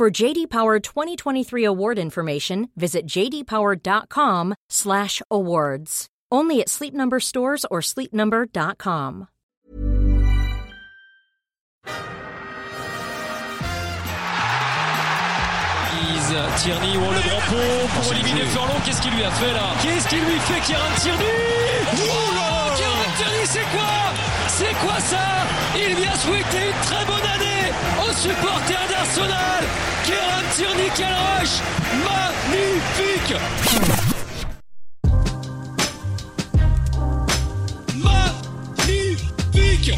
For JD Power 2023 award information, visit jdpower.com/awards. Only at Sleep Number stores or sleepnumber.com. Tierney ou le grand pont pour éliminer Furlong. Qu'est-ce qu'il lui a fait là Qu'est-ce qu'il lui fait Kieran Tierney Oh là Kieran Tierney, c'est quoi C'est quoi ça Il vient souhaiter une très bonne année aux supporters d'Arsenal. Kieran Tierney, quel rush. Magnifique. Magnifique.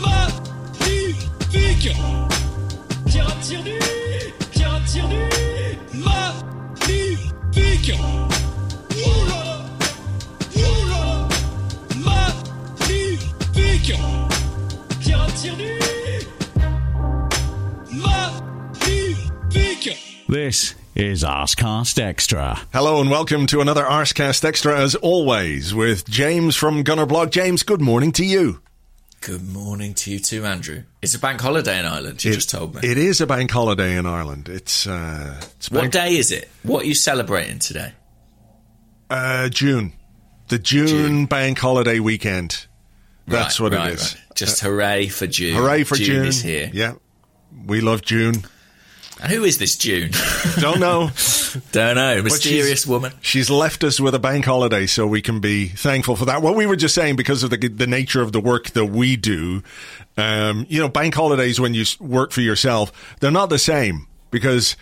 Magnifique. Kieran Tierney Kieran Tierney Magnifique Magnifique Kieran Tierney Magnifique This is Arscast Extra. Hello and welcome to another Arscast Extra as always with James from Gunnerblog. James, good morning to you. Good morning to you too, Andrew. It's a bank holiday in Ireland. You It- just told me. It is a bank holiday in Ireland. It's uh, it's what day is it? What are you celebrating today? uh, June, the June, June. bank holiday weekend. That's Right, what right, it is. right. Just hooray for June. Hooray for June! is here. Yeah, we love June. And who is this June? Don't know. Don't know. Mysterious she's- woman. She's left us with a bank holiday, so we can be thankful for that. What we were just saying, because of the the nature of the work that we do, um, you know, bank holidays when you work for yourself, they're not the same because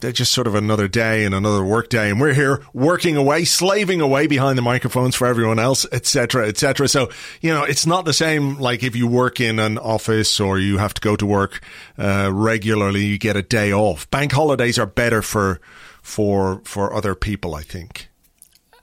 just sort of another day and another work day, and we're here working away, slaving away behind the microphones for everyone else, etc., etc. So you know, it's not the same like if you work in an office or you have to go to work uh, regularly, you get a day off. Bank holidays are better for for for other people, I think.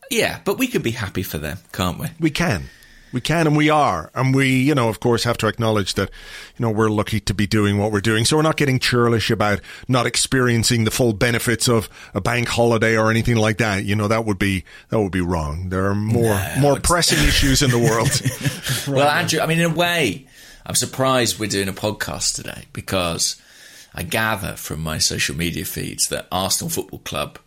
Yeah, but we can be happy for them, can't we? We can. We can and we are. And we, you know, of course have to acknowledge that, you know, we're lucky to be doing what we're doing. So we're not getting churlish about not experiencing the full benefits of a bank holiday or anything like that. You know, that would be, that would be wrong. There are more, more pressing issues in the world. Well, Andrew, I mean, in a way, I'm surprised we're doing a podcast today because I gather from my social media feeds that Arsenal Football Club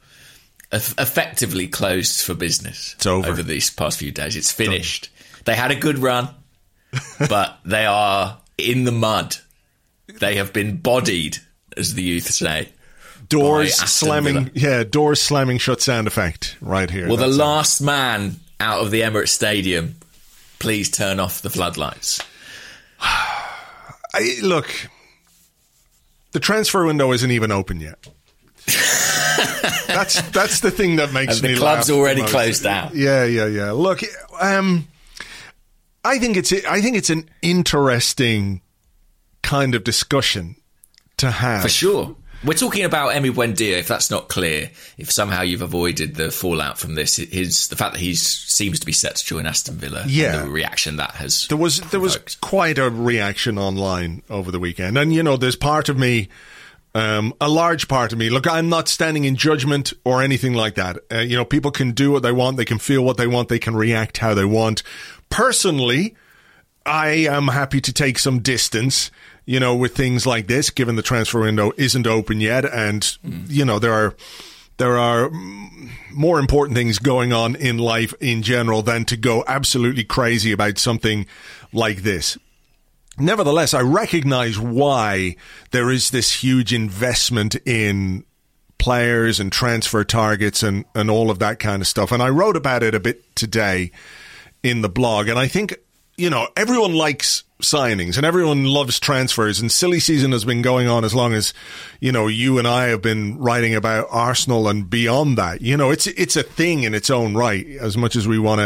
effectively closed for business It's over. these past few days. It's finished. They had a good run, but they are in the mud. They have been bodied, as the youth say. doors slamming. Yeah. Doors slamming shut sound effect right here. Well, the That's it. last man out of the Emirates Stadium, please turn off the floodlights. I, look, the transfer window isn't even open yet. that's that's the thing that makes And me the club's already closed down. Yeah, yeah, yeah. Look, um, I think it's I think it's an interesting kind of discussion to have For sure. We're talking about Emi Buendia, if that's not clear, if somehow you've avoided the fallout from this, his the fact that he seems to be set to join Aston Villa, and Yeah. the reaction that has There was there was quite a reaction online over the weekend, and you know, there's part of me, um, a large part of me. Look, I'm not standing in judgment or anything like that. Uh, you know, people can do what they want, they can feel what they want, they can react how they want. Personally, I am happy to take some distance, you know, with things like this, given the transfer window isn't open yet, and you know there are there are mm, more important things going on in life in general than to go absolutely crazy about something like this. Nevertheless, I recognize why there is this huge investment in players and transfer targets and, and all of that kind of stuff. And I wrote about it a bit today in the blog. And I think, you know, everyone likes signings and everyone loves transfers and silly season has been going on as long as, you know, you and I have been writing about Arsenal and beyond that. You know, it's, it's a thing in its own right as much as we want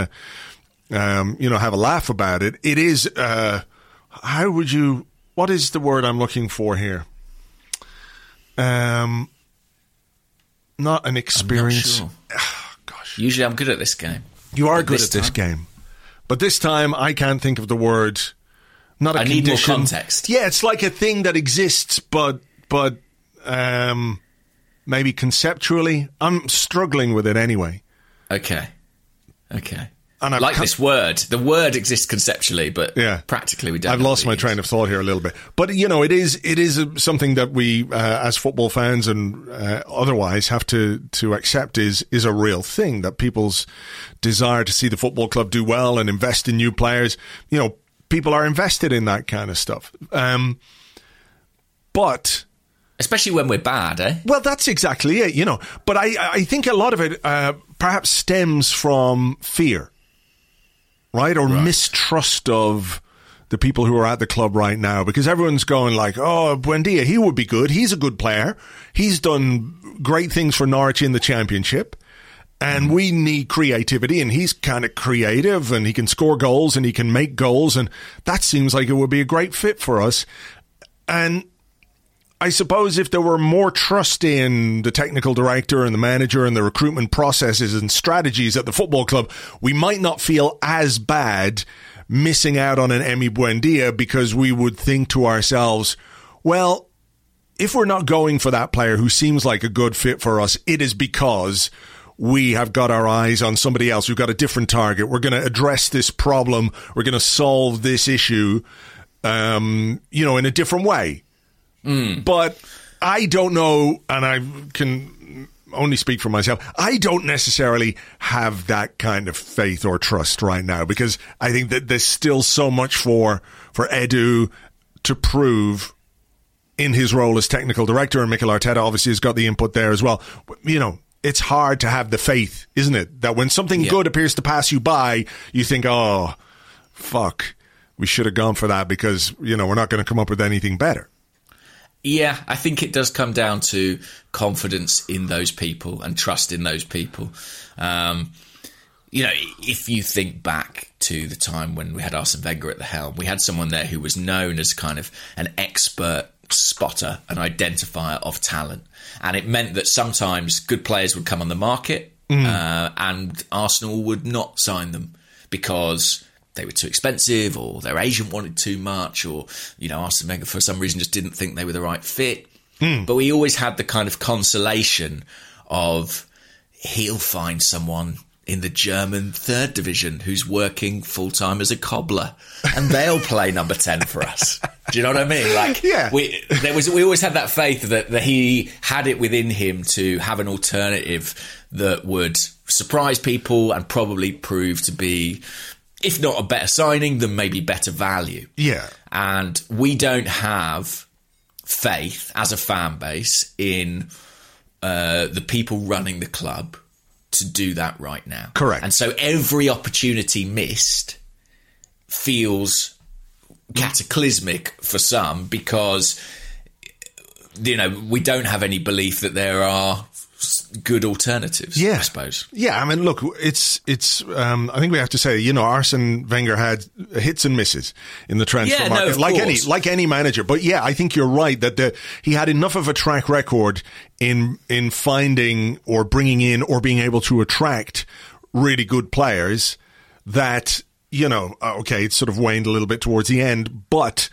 to, um, you know, have a laugh about it. It is, uh, how would you, what is the word I'm looking for here? Um, not an experience. sure. Gosh, Usually I'm good at this game. you are But good this at this time- game, but this time I can't think of the word. Not a I need more condition. context. Yeah, it's like a thing that exists, but but um, maybe conceptually, I'm struggling with it anyway. Okay. Okay. And I like this word. The word exists conceptually, but Yeah. practically we don't. I've lost my train of thought here a little bit, but you know, it is it is something that we, uh, as football fans and uh, otherwise, have to to accept is is a real thing that people's desire to see the football club do well and invest in new players. You know, people are invested in that kind of stuff. Um, but Especially when we're bad, eh? well, that's exactly it, you know. But I, I think a lot of it uh, perhaps stems from fear, right, or mistrust of the people who are at the club right now, because everyone's going like, "Oh, Buendia, he would be good. He's a good player. He's done great things for Norwich in the Championship." And mm-hmm. we need creativity, and he's kind of creative, and he can score goals, and he can make goals, and that seems like it would be a great fit for us. And I suppose if there were more trust in the technical director and the manager and the recruitment processes and strategies at the football club, we might not feel as bad missing out on an Emi Buendia because we would think to ourselves, well, if we're not going for that player who seems like a good fit for us, it is because we have got our eyes on somebody else. We've got a different target. We're going to address this problem. We're going to solve this issue, um, you know, in a different way. Mm. But I don't know, and I can only speak for myself. I don't necessarily have that kind of faith or trust right now because I think that there's still so much for for Edu to prove in his role as technical director, and Mikel Arteta obviously has got the input there as well. You know, it's hard to have the faith, isn't it? That when something good appears to pass you by, you think, oh, fuck, we should have gone for that because, you know, we're not going to come up with anything better. Yeah, I think it does come down to confidence in those people and trust in those people. Um, you know, if you think back to the time when we had Arsene Wenger at the helm, we had someone there who was known as kind of an expert spotter, an identifier of talent. And it meant that sometimes good players would come on the market uh, and Arsenal would not sign them because they were too expensive or their agent wanted too much or, you know, Arsene Wenger for some reason just didn't think they were the right fit. Hmm. But we always had the kind of consolation of he'll find someone in the German third division who's working full time as a cobbler, and they'll play number ten for us. Do you know what I mean? Like, Yeah. we there was we always had that faith that that he had it within him to have an alternative that would surprise people and probably prove to be, if not a better signing, then maybe better value. Yeah. And we don't have faith as a fan base in uh, the people running the club to do that right now. Correct. And so every opportunity missed feels cataclysmic for some because you know we don't have any belief that there are good alternatives. Yeah, I suppose. Yeah, I mean, look, it's it's. Um, I think we have to say, you know, Arsene Wenger had hits and misses in the transfer Yeah, no, market, of like course. any like any manager. But yeah, I think you're right that the, he had enough of a track record in in finding or bringing in or being able to attract really good players that you know. uh, Okay, it sort of waned a little bit towards the end, but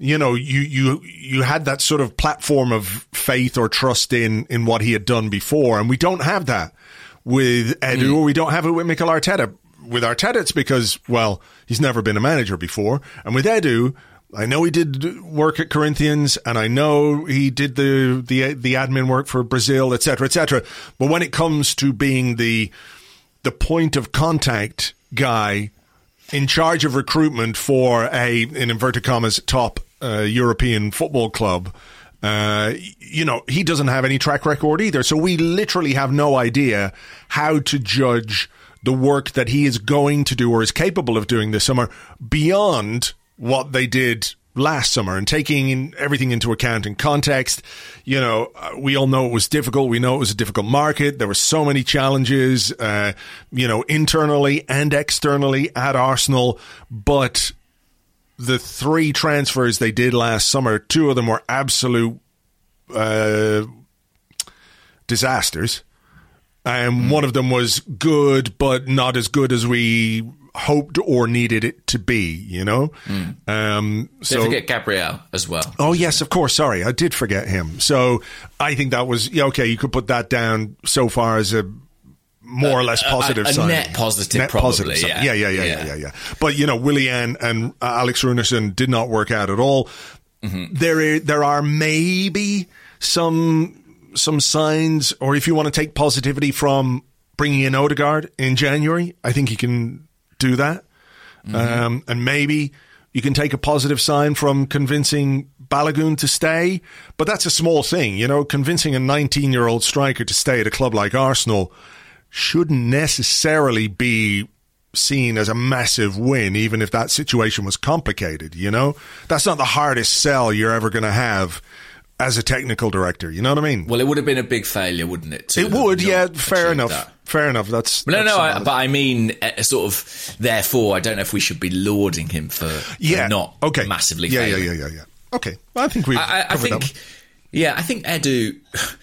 you know, you you you had that sort of platform of faith or trust in in what he had done before, and we don't have that with Edu, mm. or we don't have it with Mikel Arteta. With Arteta, it's because well, he's never been a manager before, and with Edu. I know he did work at Corinthians, and I know he did the the the admin work for Brazil, etc., etc. But when it comes to being the the point of contact guy in charge of recruitment for a, in inverted commas, top uh, European football club, uh, you know, he doesn't have any track record either. So we literally have no idea how to judge the work that he is going to do or is capable of doing this summer beyond what they did last summer and taking in everything into account in context. You know, uh, we all know it was difficult. We know it was a difficult market. There were so many challenges, uh, you know, internally and externally at Arsenal. But the three transfers they did last summer, two of them were absolute uh, disasters. And Hmm. one of them was good, but not as good as we hoped or needed it to be, you know? Um, Hmm. Don't so, forget Gabriel as well. oh, yes, of course. Sorry, I did forget him. So I think that was, yeah, okay, you could put that down so far as a more or less positive a sign. net positive, probably, sign. yeah. yeah, yeah, yeah, yeah, Yeah. yeah. But, you know, Willian and uh, Alex Runarsson did not work out at all. Mm-hmm. There, are, there are maybe some some signs, or if you want to take positivity from bringing in Odegaard in January, I think you can do that. Um, and maybe you can take a positive sign from convincing Balogun to stay. But that's a small thing, you know, convincing a 19 year old striker to stay at a club like Arsenal shouldn't necessarily be seen as a massive win, even if that situation was complicated, you know? That's not the hardest sell you're ever going to have as a technical director. You know what I mean? Well, it would have been a big failure, wouldn't it? it would, yeah. Fair enough. that? Fair enough. That's No, that's no, I, but I mean, uh, sort of. Therefore, I don't know if we should be lauding him for, for yeah, not okay, massively. Yeah, yeah, failing. yeah, yeah, yeah. Okay, I think we. I, I think, yeah, I think Edu.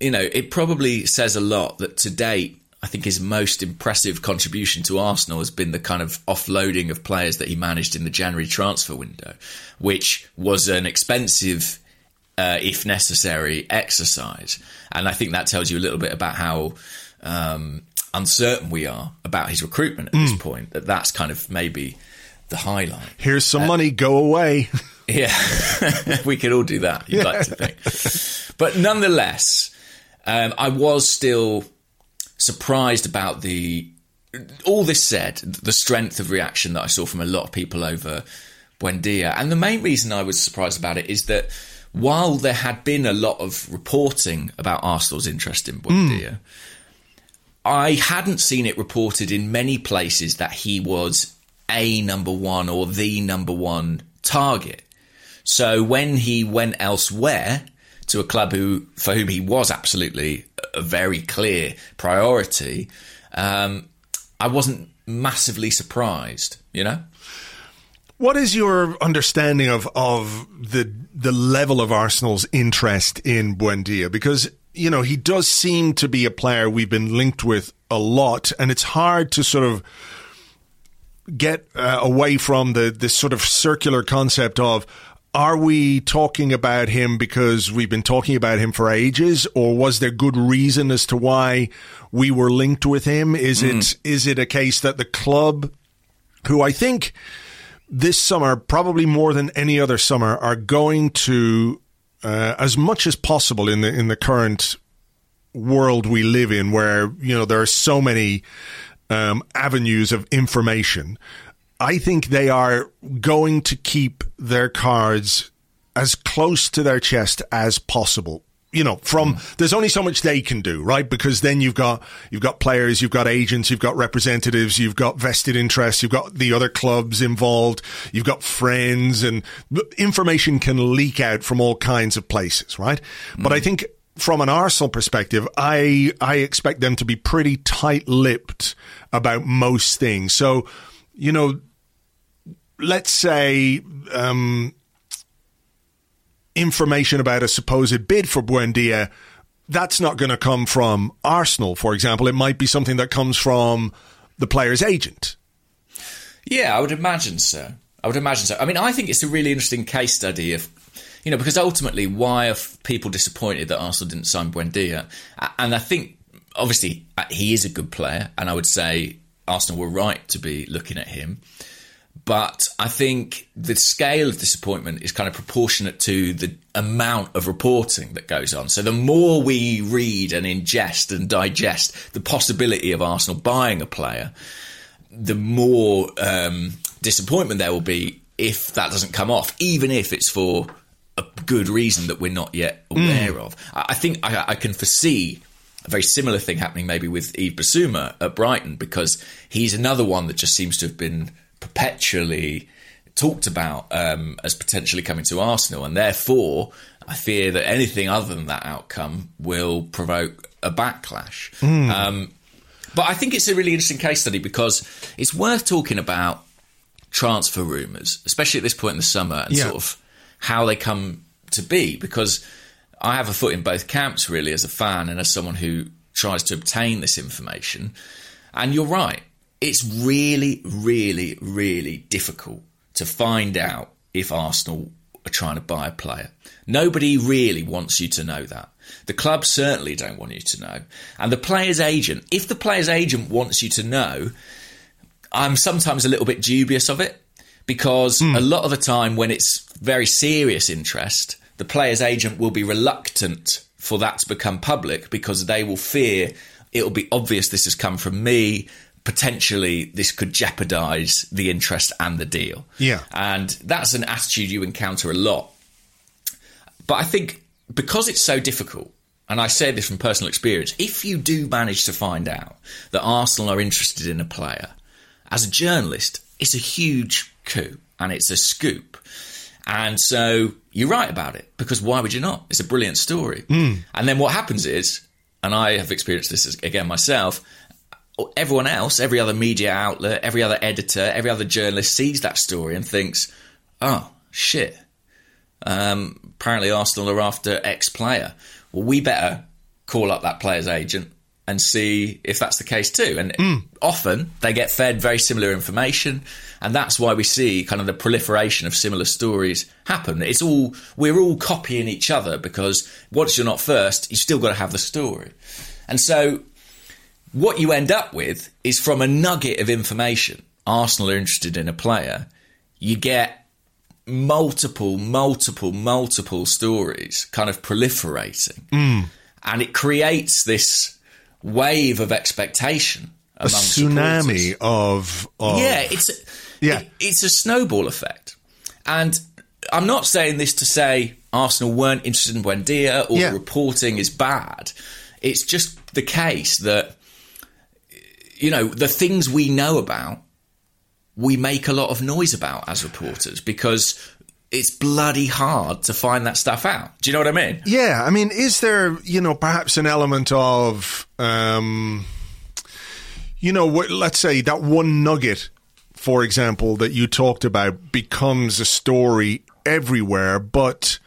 You know, it probably says a lot that to date, I think his most impressive contribution to Arsenal has been the kind of offloading of players that he managed in the January transfer window, which was an expensive, uh, if necessary, exercise. And I think that tells you a little bit about how um, uncertain we are about his recruitment at Hmm. this point. That that's kind of maybe the highlight. Here's some money. Go away. Yeah, we could all do that. You'd like to think, but nonetheless, um, I was still surprised about the. All this said, the strength of reaction that I saw from a lot of people over Buendia, and the main reason I was surprised about it is that while there had been a lot of reporting about Arsenal's interest in Buendia, hmm. I hadn't seen it reported in many places that he was a number one or the number one target. So when he went elsewhere to a club who, for whom he was absolutely a very clear priority, um, I wasn't massively surprised. You know, What is your understanding of of the the level of Arsenal's interest in Buendia? Because you know he does seem to be a player we've been linked with a lot, and it's hard to sort of get uh, away from the this sort of circular concept of. Are we talking about him because we've been talking about him for ages, or was there good reason as to why we were linked with him? Is it is it a case that the club, who I think this summer, probably more than any other summer, are going to, uh, as much as possible in the in the current world we live in, where you know there are so many um, avenues of information. I think they are going to keep their cards as close to their chest as possible. You know, from mm. there's only so much they can do, right? Because then you've got you've got players, you've got agents, you've got representatives, you've got vested interests, you've got the other clubs involved, you've got friends, and information can leak out from all kinds of places, right? But I mm. think from an Arsenal perspective, I I expect them to be pretty tight-lipped about most things. So, you know, let's say um, information about a supposed bid for Buendia, that's not going to come from Arsenal, for example. It might be something that comes from the player's agent. Yeah, I would imagine so. I would imagine so. I mean, I think it's a really interesting case study of, you know, because ultimately, why are people disappointed that Arsenal didn't sign Buendia? And I think, obviously, uh, he is a good player, and I would say Arsenal were right to be looking at him. But I think the scale of disappointment is kind of proportionate to the amount of reporting that goes on. So the more we read and ingest and digest the possibility of Arsenal buying a player, the more um, disappointment there will be if that doesn't come off, even if it's for a good reason that we're not yet aware of. I, I think I, I can foresee a very similar thing happening maybe with Yves Bissouma at Brighton because he's another one that just seems to have been perpetually talked about um, as potentially coming to Arsenal, and therefore I fear that anything other than that outcome will provoke a backlash. Um, but I think it's a really interesting case study because it's worth talking about transfer rumours, especially at this point in the summer, and Yeah. sort of how they come to be. Because I have a foot in both camps, really, as a fan and as someone who tries to obtain this information. And you're right, it's really, really, really difficult to find out if Arsenal are trying to buy a player. Nobody really wants you to know that. The club certainly don't want you to know. And the player's agent, if the player's agent wants you to know, I'm sometimes a little bit dubious of it because hmm. a lot of the time when it's very serious interest, the player's agent will be reluctant for that to become public because they will fear it'll be obvious this has come from me. Potentially, this could jeopardize the interest and the deal. Yeah. And that's an attitude you encounter a lot. But I think because it's so difficult, and I say this from personal experience, if you do manage to find out that Arsenal are interested in a player, as a journalist, it's a huge coup and it's a scoop. And so you're right about it because why would you not? It's a brilliant story. And then what happens is, and I have experienced this again myself, everyone else, every other media outlet, every other editor, every other journalist sees that story and thinks, oh, shit. Um, apparently, Arsenal are after X player. Well, we better call up that player's agent and see if that's the case too. And hmm. often they get fed very similar information, and that's why we see kind of the proliferation of similar stories happen. It's all we're all copying each other because once you're not first, you've still got to have the story. And so what you end up with is from a nugget of information. Arsenal are interested in a player. You get multiple, multiple, multiple stories kind of proliferating. Hmm. And it creates this wave of expectation. A tsunami supporters. of, of Yeah, it's a, Yeah. it- it's a snowball effect. And I'm not saying this to say Arsenal weren't interested in Buendia or Yeah. the reporting is bad. It's just the case that you know the things we know about we make a lot of noise about as reporters because it's bloody hard to find that stuff out. Do you know what I mean? Yeah, I mean, is there, you know, perhaps an element of, um, you know, let's say that one nugget, for example, that you talked about becomes a story everywhere, but.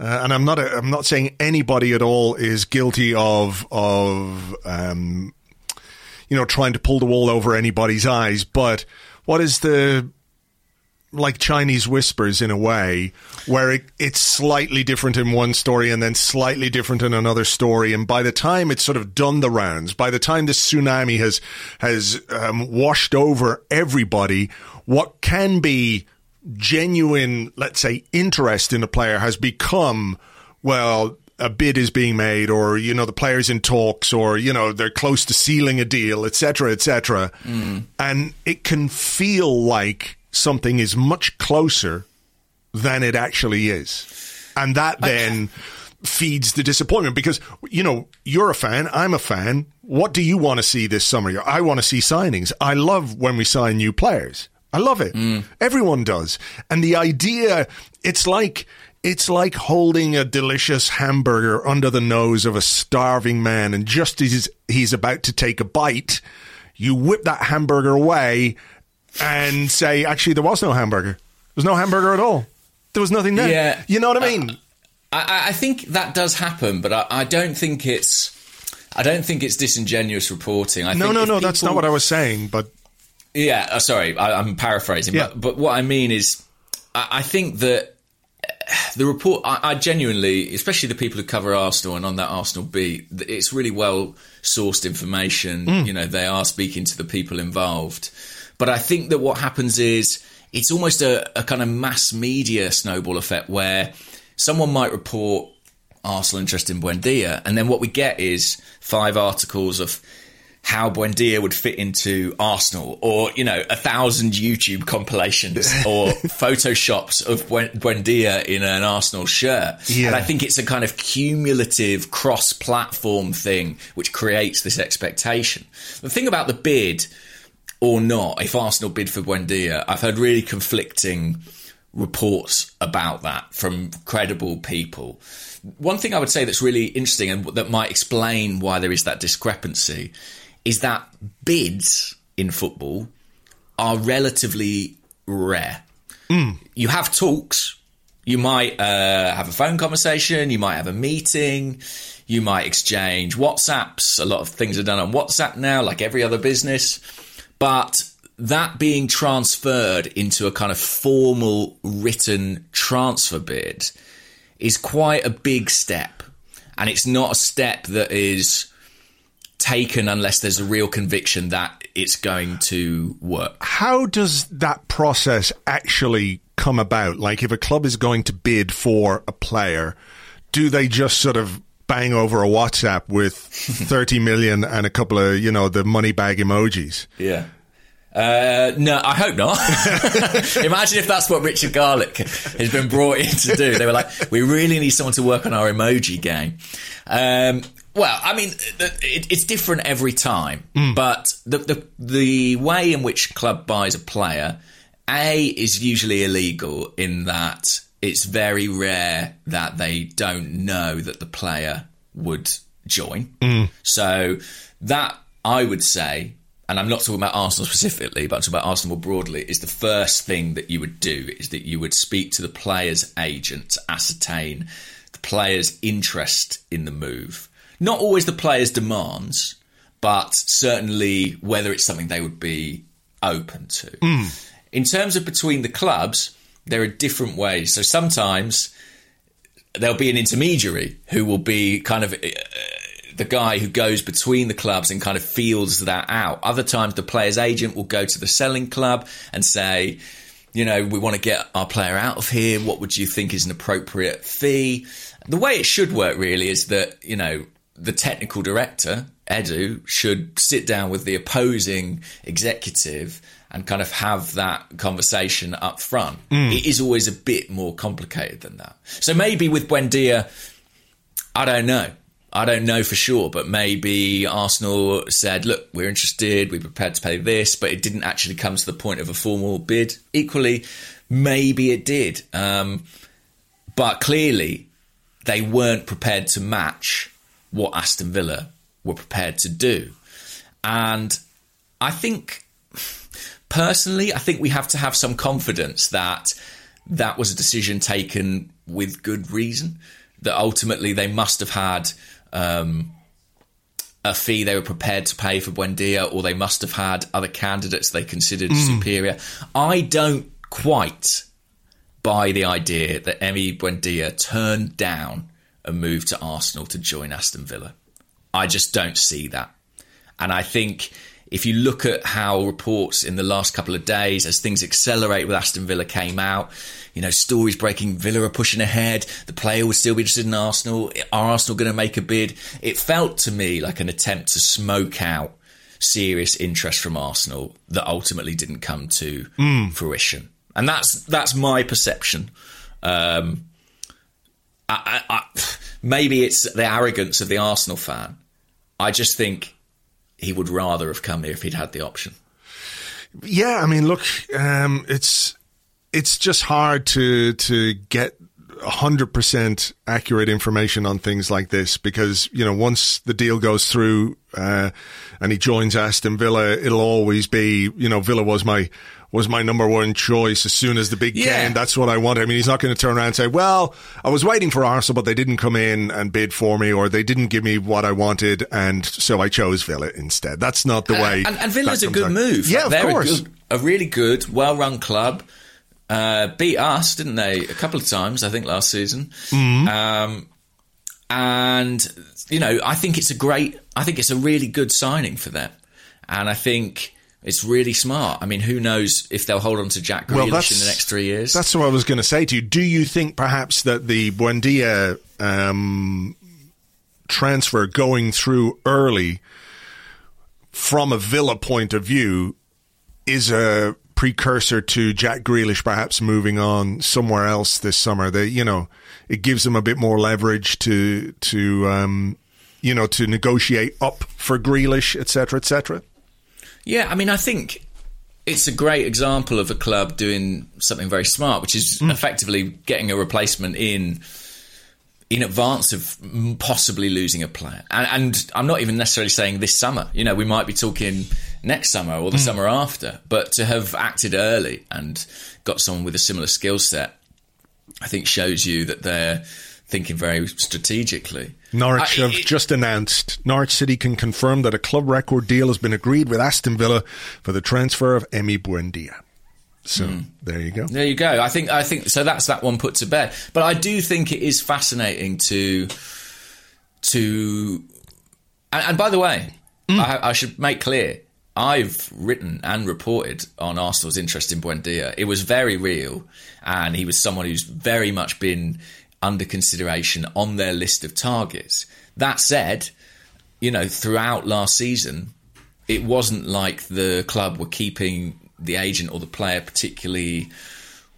Uh, and I'm not. A, I'm not saying anybody at all is guilty of of um, you know trying to pull the wool over anybody's eyes. But what is the like Chinese whispers in a way, where it, it's slightly different in one story and then slightly different in another story. And by the time it's sort of done the rounds, by the time this tsunami has has um, washed over everybody, what can be genuine, let's say, interest in a player has become, well, a bid is being made, or you know, the players in talks, or you know, they're close to sealing a deal, etc., etc. And it can feel like something is much closer than it actually is, and that then feeds the disappointment because you know you're a fan, I'm a fan. What do you want to see this summer? I want to see signings. I love when we sign new players. I love it. Mm. Everyone does. And the idea, it's like it's like holding a delicious hamburger under the nose of a starving man, and just as he's, he's about to take a bite, you whip that hamburger away and say, "Actually, there was no hamburger. There was no hamburger at all. There was nothing there." Yeah. you know what I mean? I, I think that does happen, but I, I don't think it's. I don't think it's disingenuous reporting. I no, think no, no. That's not what I was saying. But Yeah, uh, sorry, I, I'm paraphrasing, Yeah. but but what I mean is, I, I think that uh, the report, I, I genuinely, especially the people who cover Arsenal and on that Arsenal beat, it's really well sourced information. Hmm. You know, they are speaking to the people involved, but I think that what happens is it's almost a, a kind of mass media snowball effect where someone might report Arsenal interest in Buendia, and then what we get is five articles of how Buendia would fit into Arsenal, or you know, a thousand YouTube compilations or photoshops of Buen- Buendia in an Arsenal shirt. Yeah. And I think it's a kind of cumulative cross-platform thing which creates this expectation. The thing about the bid or not, if Arsenal bid for Buendia, I've heard really conflicting reports about that from credible people. One thing I would say that's really interesting and that might explain why there is that discrepancy is that bids in football are relatively rare. You have talks. You might uh, have a phone conversation. You might have a meeting. You might exchange WhatsApps. A lot of things are done on WhatsApp now, like every other business. But that being transferred into a kind of formal written transfer bid is quite a big step. And it's not a step that is taken unless there's a real conviction that it's going to work. How does that process actually come about? Like, if a club is going to bid for a player, do they just sort of bang over a WhatsApp with 30 million and a couple of, you know, the money bag emojis? Yeah. Uh, no, I hope not. Imagine if that's what Richard Garlick has been brought in to do. They were like, we really need someone to work on our emoji game. Um, well, I mean, it, it's different every time, but the, the the way in which club buys a player, a is usually illegal in that it's very rare that they don't know that the player would join. Mm. So that I would say, and I'm not talking about Arsenal specifically, but I'm talking about Arsenal more broadly, is the first thing that you would do is that you would speak to the player's agent to ascertain the player's interest in the move. Not always the player's demands, but certainly whether it's something they would be open to. Mm. In terms of between the clubs, there are different ways. So sometimes there'll be an intermediary who will be kind of uh, the guy who goes between the clubs and kind of feels that out. Other times, the player's agent will go to the selling club and say, you know, we want to get our player out of here. What would you think is an appropriate fee? The way it should work really is that, you know, the technical director, Edu, should sit down with the opposing executive and kind of have that conversation up front. It is always a bit more complicated than that. So maybe with Buendia, I don't know. I don't know for sure, but maybe Arsenal said, look, we're interested, we're prepared to pay this, but it didn't actually come to the point of a formal bid. Equally, maybe it did. Um, but clearly, they weren't prepared to match what Aston Villa were prepared to do. And I think, personally, I think we have to have some confidence that that was a decision taken with good reason, that ultimately they must have had um, a fee they were prepared to pay for Buendia, or they must have had other candidates they considered superior. I don't quite buy the idea that Emi Buendia turned down a move to Arsenal to join Aston Villa. I just don't see that. And I think if you look at how reports in the last couple of days, as things accelerate with Aston Villa came out, you know, stories breaking, Villa are pushing ahead, the player would still be interested in Arsenal. Are Arsenal going to make a bid? It felt to me like an attempt to smoke out serious interest from Arsenal that ultimately didn't come to fruition. And that's that's my perception. Um, I, I, I, maybe it's the arrogance of the Arsenal fan. I just think he would rather have come here if he'd had the option. Yeah, I mean, look, um, it's it's just hard to to get hundred percent accurate information on things like this because you know once the deal goes through uh, and he joins Aston Villa, it'll always be you know Villa was my was my number one choice as soon as the big Yeah. came. That's what I wanted. I mean, he's not going to turn around and say, "Well, I was waiting for Arsenal, but they didn't come in and bid for me, or they didn't give me what I wanted, and so I chose Villa instead." That's not the way. And, and Villa's a good out. move. Yeah, Like, of they're course. A, good, a really good, well-run club. Uh, beat us, didn't they? A couple of times, I think, last season. Mm-hmm. Um, and you know, I think it's a great. I think it's a really good signing for them, and I think it's really smart. I mean, who knows if they'll hold on to Jack Grealish in the next three years? That's what I was going to say to you. Do you think perhaps that the Buendia um, transfer going through early from a Villa point of view is a precursor to Jack Grealish perhaps moving on somewhere else this summer? They, you know, it gives them a bit more leverage to to um, you know to negotiate up for Grealish, etc., etc. Yeah, I mean, I think it's a great example of a club doing something very smart, which is hmm. effectively getting a replacement in in advance of possibly losing a player. And, and I'm not even necessarily saying this summer. You know, we might be talking next summer or the hmm. summer after. But to have acted early and got someone with a similar skill set, I think shows you that they're thinking very strategically. Norwich I- have it- just announced Norwich City can confirm that a club record deal has been agreed with Aston Villa for the transfer of Emi Buendia. So Hmm. there you go. There you go. I think I think so. That's that one put to bed. But I do think it is fascinating to to. And, and by the way, I, I should make clear. I've written and reported on Arsenal's interest in Buendia. It was very real, and he was someone who's very much been under consideration on their list of targets. That said, you know, throughout last season, it wasn't like the club were keeping the agent or the player particularly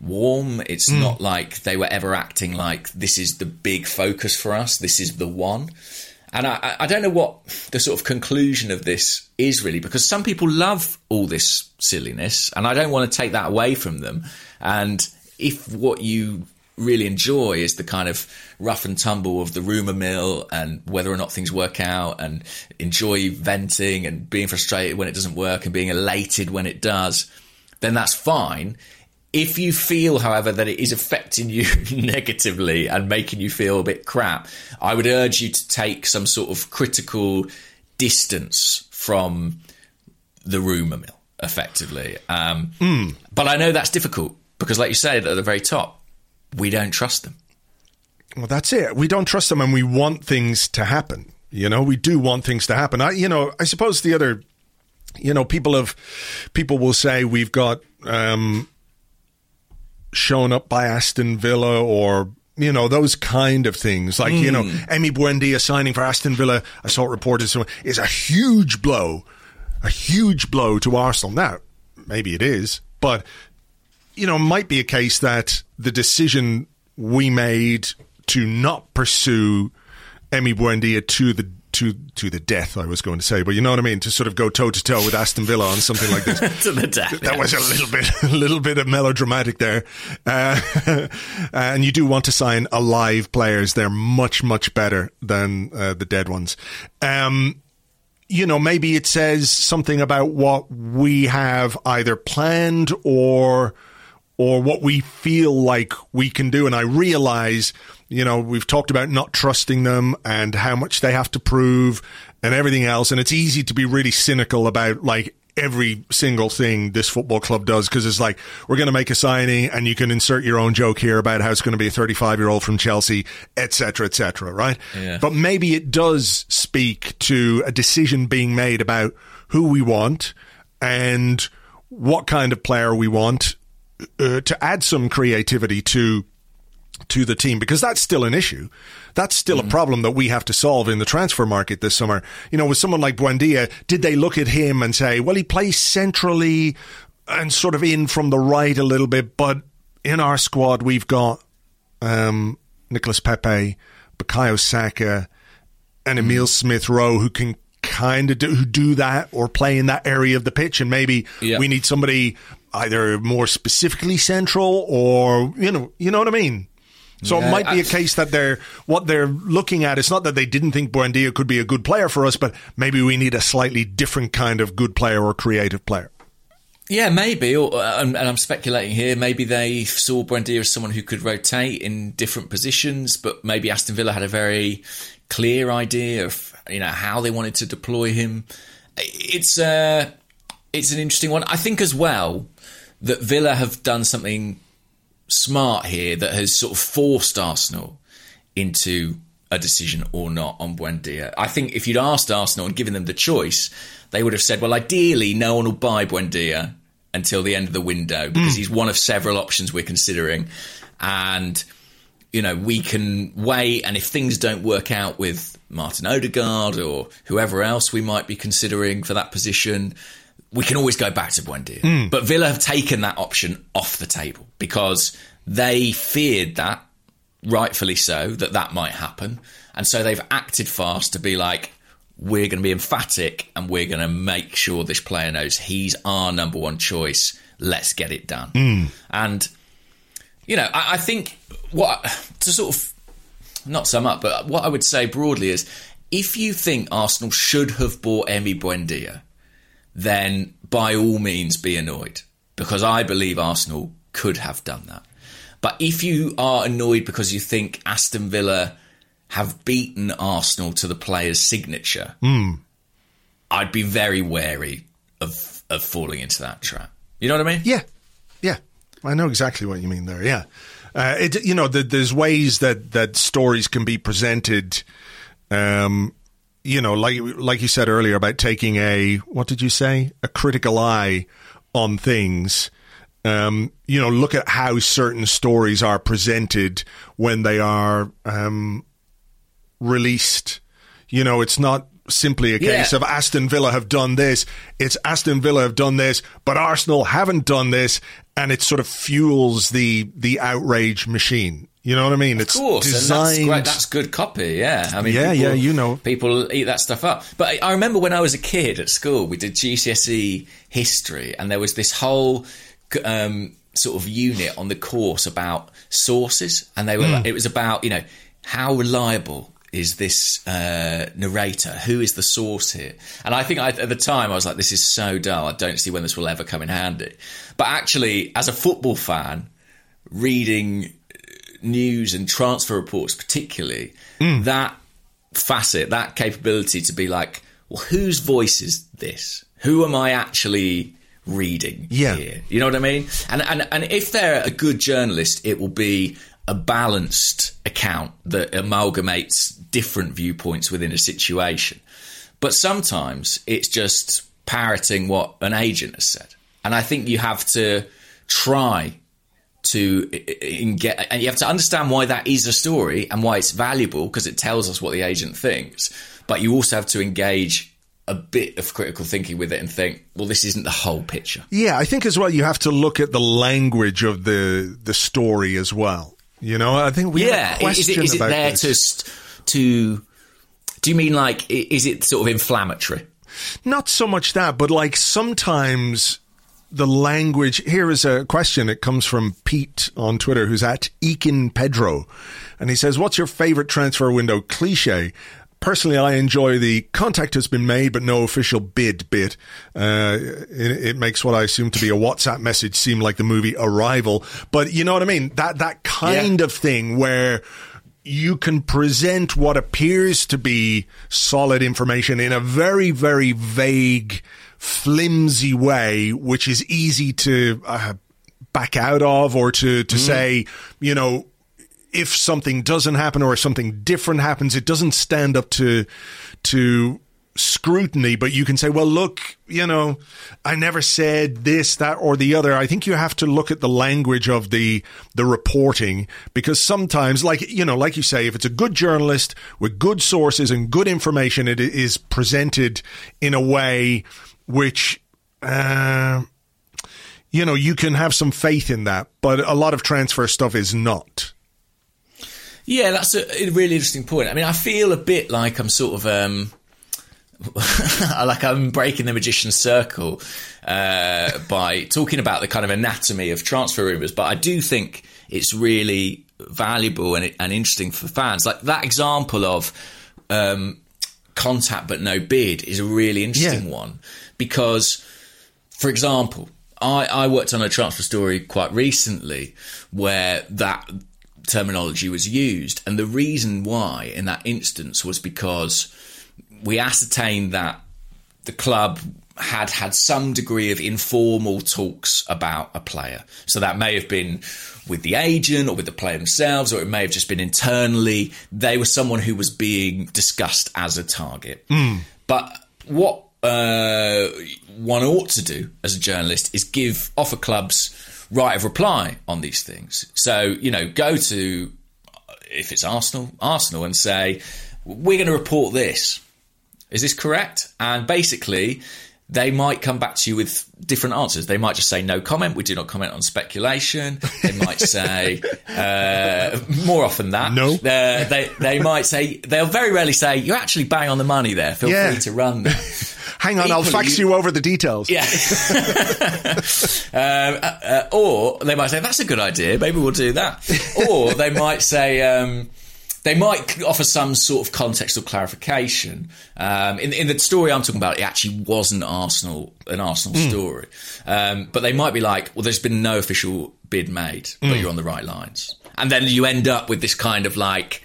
warm. It's hmm. not like they were ever acting like this is the big focus for us. This is the one. And I, I- I don't know what the sort of conclusion of this is really, because some people love all this silliness, and I don't want to take that away from them. And if what you really enjoy is the kind of rough and tumble of the rumor mill and whether or not things work out and enjoy venting and being frustrated when it doesn't work and being elated when it does, then that's fine. If you feel, however, that it is affecting you negatively and making you feel a bit crap, I would urge you to take some sort of critical distance from the rumour mill, effectively. Um, But I know that's difficult because, like you said at the very top, we don't trust them. Well, that's it. We don't trust them, and we want things to happen. You know, we do want things to happen. I, you know, I suppose the other, you know, people have, people will say we've got um, shown up by Aston Villa or. You know those kind of things, like you know, Emi Buendia signing for Aston Villa. I saw it reported so is a huge blow, a huge blow to Arsenal. Now, maybe it is, but you know, might be a case that the decision we made to not pursue Emi Buendia to the to to the death, I was going to say, but you know what I mean, to sort of go toe to toe with Aston Villa on something like this. to the death. That was a little bit, a little bit of melodramatic there, uh, and you do want to sign alive players. They're much, much better than uh, the dead ones. Um, you know, maybe it says something about what we have either planned or or what we feel like we can do. And I realize, you know, we've talked about not trusting them and how much they have to prove and everything else. And it's easy to be really cynical about like every single thing this football club does because it's like we're going to make a signing and you can insert your own joke here about how it's going to be a 35 year old from Chelsea, etc., etc. right? Yeah. But maybe it does speak to a decision being made about who we want and what kind of player we want uh, to add some creativity to to the team because that's still an issue. That's still a problem that we have to solve in the transfer market this summer. You know, with someone like Buendia, did they look at him and say, well, he plays centrally and sort of in from the right a little bit, but in our squad we've got um, Nicolas Pepe, Bukayo Saka, and Emile Smith Rowe who can kind of do, who do that or play in that area of the pitch, and maybe Yeah. we need somebody either more specifically central or you know you know what I mean. So it might be a case that they're what they're looking at. It's not that they didn't think Buendia could be a good player for us, but maybe we need a slightly different kind of good player or creative player. Yeah, maybe, or, uh, and, and I'm speculating here. Maybe they saw Buendia as someone who could rotate in different positions, but maybe Aston Villa had a very clear idea of you know how they wanted to deploy him. It's uh, it's an interesting one. I think as well that Villa have done something smart here that has sort of forced Arsenal into a decision or not on Buendia. I think if you'd asked Arsenal and given them the choice, they would have said, well, ideally, no one will buy Buendia until the end of the window hmm. because he's one of several options we're considering. And, you know, we can wait. And if things don't work out with Martin Odegaard or whoever else we might be considering for that position, we can always go back to Buendia. Mm. But Villa have taken that option off the table because they feared that, rightfully so, that that might happen. And so they've acted fast to be like, we're going to be emphatic and we're going to make sure this player knows he's our number one choice. Let's get it done. Mm. And, you know, I, I think what to sort of not sum up, but what I would say broadly is if you think Arsenal should have bought Emi Buendia, then by all means be annoyed because I believe Arsenal could have done that. But if you are annoyed because you think Aston Villa have beaten Arsenal to the player's signature, I'd be very wary of of falling into that trap. You know what I mean? Yeah, yeah, I know exactly what you mean there. Yeah, uh, it, you know, the, there's ways that that stories can be presented. Um, you know, like like you said earlier about taking a what did you say a critical eye on things. Um, you know, look at how certain stories are presented when they are um, released. You know, it's not simply a case Yeah. of Aston Villa have done this. It's Aston Villa have done this, but Arsenal haven't done this, and it sort of fuels the the outrage machine. You know what I mean? it's Of course, and that's great. That's good copy. Yeah, I mean, Yeah, people- yeah, you know. people eat that stuff up. But I remember when I was a kid at school, we did GCSE history, and there was this whole um, sort of unit on the course about sources, and they were. Hmm. like- It was about you know how reliable is this uh, narrator? Who is the source here? And I think I, at the time I was like, this is so dull. I don't see when this will ever come in handy. But actually, as a football fan, reading news and transfer reports, particularly, that facet, that capability to be like, well, whose voice is this? Who am I actually reading Yeah. here? You know what I mean? And, and, and if they're a good journalist, it will be a balanced account that amalgamates different viewpoints within a situation. But sometimes it's just parroting what an agent has said. And I think you have to try to get and you have to understand why that is a story and why it's valuable because it tells us what the agent thinks but you also have to engage a bit of critical thinking with it and think well this isn't the whole picture Yeah, I think as well you have to look at the language of the the story as well. You know, I think we yeah have a is it, is it about there this. to to do you mean like is it sort of inflammatory Not so much that, but like sometimes the language. Here is a question. It comes from Pete on Twitter, who's at Ekin Pedro, and he says, "What's your favorite transfer window cliche?" Personally, I enjoy the contact has been made but no official bid bit. Uh, it, it makes what I assume to be a WhatsApp message seem like the movie Arrival. But you know what I mean? That that kind Yeah. of thing where you can present what appears to be solid information in a very, very vague, flimsy way, which is easy to uh, back out of or to, to say, you know, if something doesn't happen or if something different happens, it doesn't stand up to, to, scrutiny, but you can say, well, look, you know, I never said this, that, or the other. I think you have to look at the language of the, the reporting because sometimes, like, you know, like you say, if it's a good journalist with good sources and good information, it is presented in a way which, uh, you know, you can have some faith in that, but a lot of transfer stuff is not. Yeah, that's a, a really interesting point. I mean, I feel a bit like I'm sort of um, like I'm breaking the magician's circle uh, by talking about the kind of anatomy of transfer rumours, but I do think it's really valuable and, and interesting for fans. Like that example of um, contact but no bid is a really interesting Yeah. one because, for example, I, I worked on a transfer story quite recently where that terminology was used. And the reason why in that instance was because we ascertained that the club had had some degree of informal talks about a player. So that may have been with the agent or with the player themselves, or it may have just been internally. They were someone who was being discussed as a target. But what uh, one ought to do as a journalist is give offer clubs right of reply on these things. So you know, go to if it's Arsenal, Arsenal, and say we're going to report this. Is this correct? And basically, they might come back to you with different answers. They might just say no comment. We do not comment on speculation. They might say uh, more often that No. Uh, they they might say they'll very rarely say you're actually bang on the money there. Feel Yeah. free to run. That. Hang on, I'll fax you- you over the details. Yeah. um, uh, uh, or they might say, that's a good idea. Maybe we'll do that. or they might say, um, they might offer some sort of context or clarification. Um, in, in, the story I'm talking about, it actually wasn't Arsenal an Arsenal mm. story, um, but they might be like, well, there's been no official bid made, but mm. you're on the right lines, and then you end up with this kind of like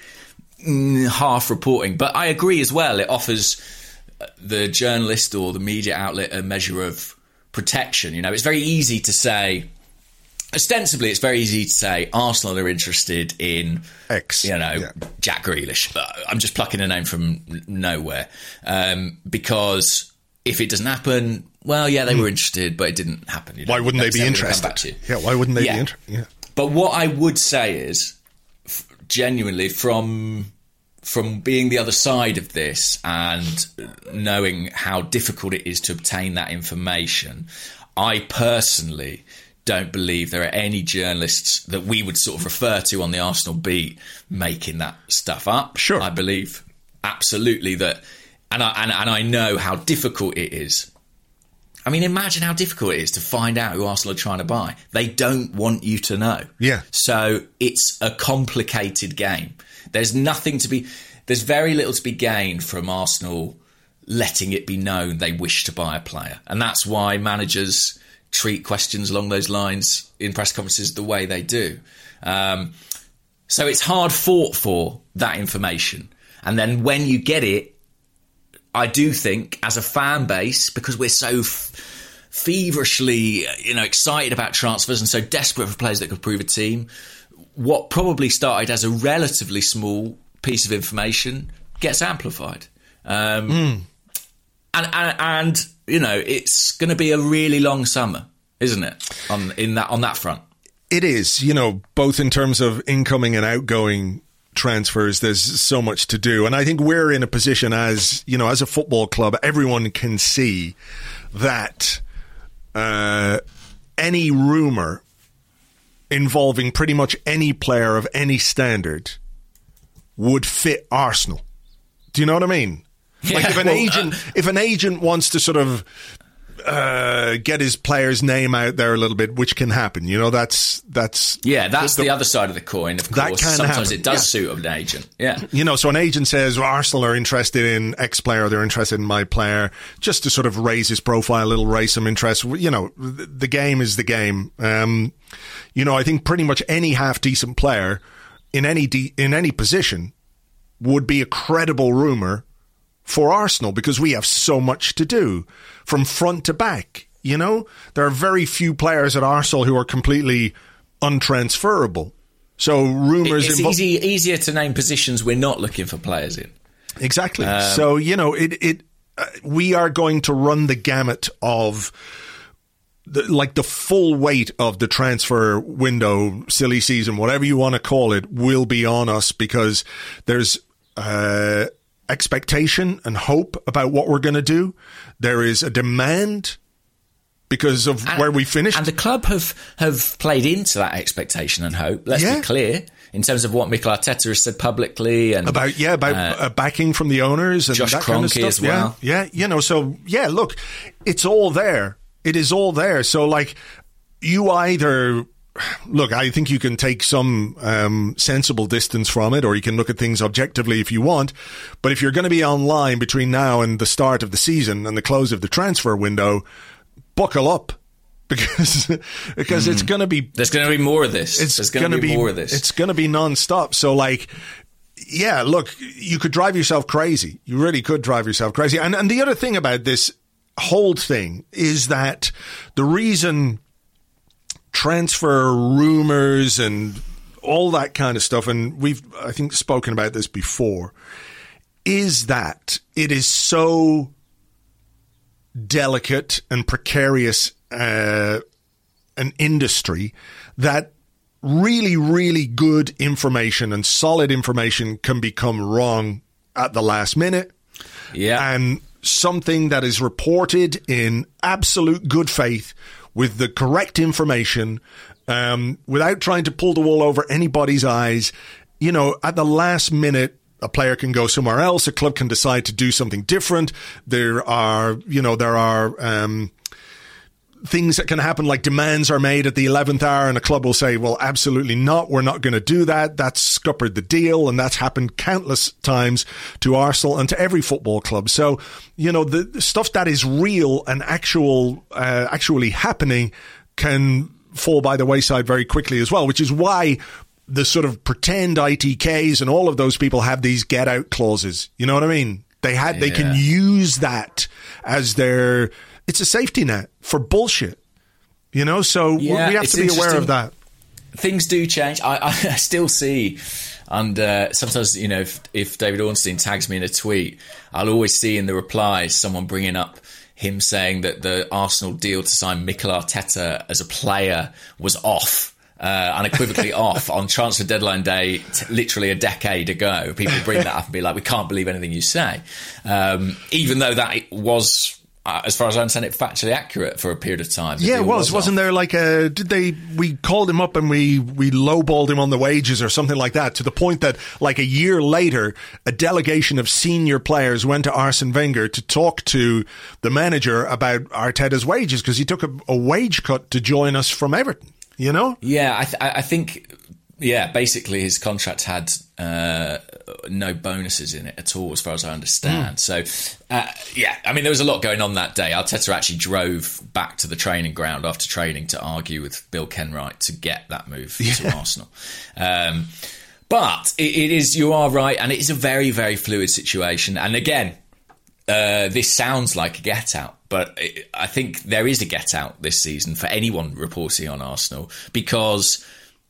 mm, half reporting. But I agree as well; it offers the journalist or the media outlet a measure of protection. You know, it's very easy to say ostensibly, it's very easy to say Arsenal are interested in X, you know, yeah. Jack Grealish. Uh, I'm just plucking a name from nowhere um, because if it doesn't happen, well, yeah, they were interested, but it didn't happen. You know? Why wouldn't they be interested? Yeah, why wouldn't they yeah. be interested? Yeah. But what I would say is, f- genuinely, from from being the other side of this and knowing how difficult it is to obtain that information, I personally don't believe there are any journalists that we would sort of refer to on the Arsenal beat making that stuff up. Sure. I believe absolutely that, and I, and, and I know how difficult it is. I mean, imagine how difficult it is to find out who Arsenal are trying to buy. They don't want you to know. Yeah. So it's a complicated game. There's nothing to be, there's very little to be gained from Arsenal letting it be known they wish to buy a player. And that's why managers treat questions along those lines in press conferences the way they do. Um, so it's hard fought for that information. And then when you get it, I do think as a fan base, because we're so f- feverishly, you know, excited about transfers and so desperate for players that could prove a team, what probably started as a relatively small piece of information gets amplified. Um, mm. and, and, and you know, it's going to be a really long summer, isn't it? On in that on that front, it is. You know, both in terms of incoming and outgoing transfers there's so much to do and i think we're in a position as you know as a football club everyone can see that uh, any rumor involving pretty much any player of any standard would fit arsenal do you know what i mean like yeah, if an well, agent, uh, if an agent wants to sort of uh, get his player's name out there a little bit, which can happen. You know, that's that's yeah, that's the, the, the other side of the coin. Of course, sometimes happen. it does yeah. suit an agent. Yeah, you know, so an agent says well, Arsenal are interested in X player, they're interested in my player, just to sort of raise his profile a little, raise some interest. You know, the game is the game. Um, you know, I think pretty much any half decent player in any de- in any position would be a credible rumor for Arsenal because we have so much to do from front to back. You know, there are very few players at Arsenal who are completely untransferable. So rumors. It's invo- easy, easier to name positions we're not looking for players in. Exactly. Um, so you know, it it uh, we are going to run the gamut of. The, like the full weight of the transfer window, silly season, whatever you want to call it, will be on us because there's uh, expectation and hope about what we're going to do. There is a demand because of and, where we finished. And the club have, have played into that expectation and hope. Let's yeah. be clear in terms of what Mikel Arteta has said publicly and about yeah about uh, backing from the owners and Josh that Kroenke kind of stuff. as well. Yeah, yeah, you know. So yeah, look, it's all there. It is all there. So like, you either look, I think you can take some um, sensible distance from it, or you can look at things objectively if you want. But if you're going to be online between now and the start of the season and the close of the transfer window, buckle up because because mm. it's going to be there's going to be more of this. It's going to be, be more of this. It's going to be nonstop. So like. Yeah, look, you could drive yourself crazy. You really could drive yourself crazy. And and the other thing about this whole thing is that the reason transfer rumors and all that kind of stuff, and we've, I think, spoken about this before, is that it is so delicate and precarious uh, an industry that really, really good information and solid information can become wrong at the last minute. Yeah. And something that is reported in absolute good faith with the correct information, um, without trying to pull the wool over anybody's eyes. You know, at the last minute, a player can go somewhere else. A club can decide to do something different. There are, you know, there are, um, things that can happen, like demands are made at the 11th hour, and a club will say, well, absolutely not. We're not going to do that. That's scuppered the deal. And that's happened countless times to Arsenal and to every football club. So, you know, the, stuff that is real and actual, uh, actually happening can fall by the wayside very quickly as well, which is why the sort of pretend ITKs and all of those people have these get out clauses. You know what I mean? They had, yeah. they can use that as their, it's a safety net for bullshit. You know, so yeah, we have to be aware of that. Things do change. I, I still see, and uh, sometimes you know, if, if David Ornstein tags me in a tweet, I'll always see in the replies someone bringing up him saying that the Arsenal deal to sign Mikel Arteta as a player was off. Uh, unequivocally off on transfer deadline day, t- literally a decade ago. People bring that up and be like, "We can't believe anything you say," um, even though that was uh, as far as I understand it, factually accurate for a period of time. Yeah, it was. was not there like a? Did they? We called him up and we we lowballed him on the wages or something like that to the point that like a year later, a delegation of senior players went to Arsene Wenger to talk to the manager about Arteta's wages because he took a, a, wage cut to join us from Everton. You know? Yeah, I, th- I think yeah, basically his contract had uh, no bonuses in it at all, as far as I understand. Mm. So, uh, yeah, I mean, there was a lot going on that day. Arteta actually drove back to the training ground after training to argue with Bill Kenwright to get that move yeah. to Arsenal. Um, but it, it is, you are right, and it is a very, very fluid situation. And again, uh, this sounds like a get out, but it, I think there is a get out this season for anyone reporting on Arsenal because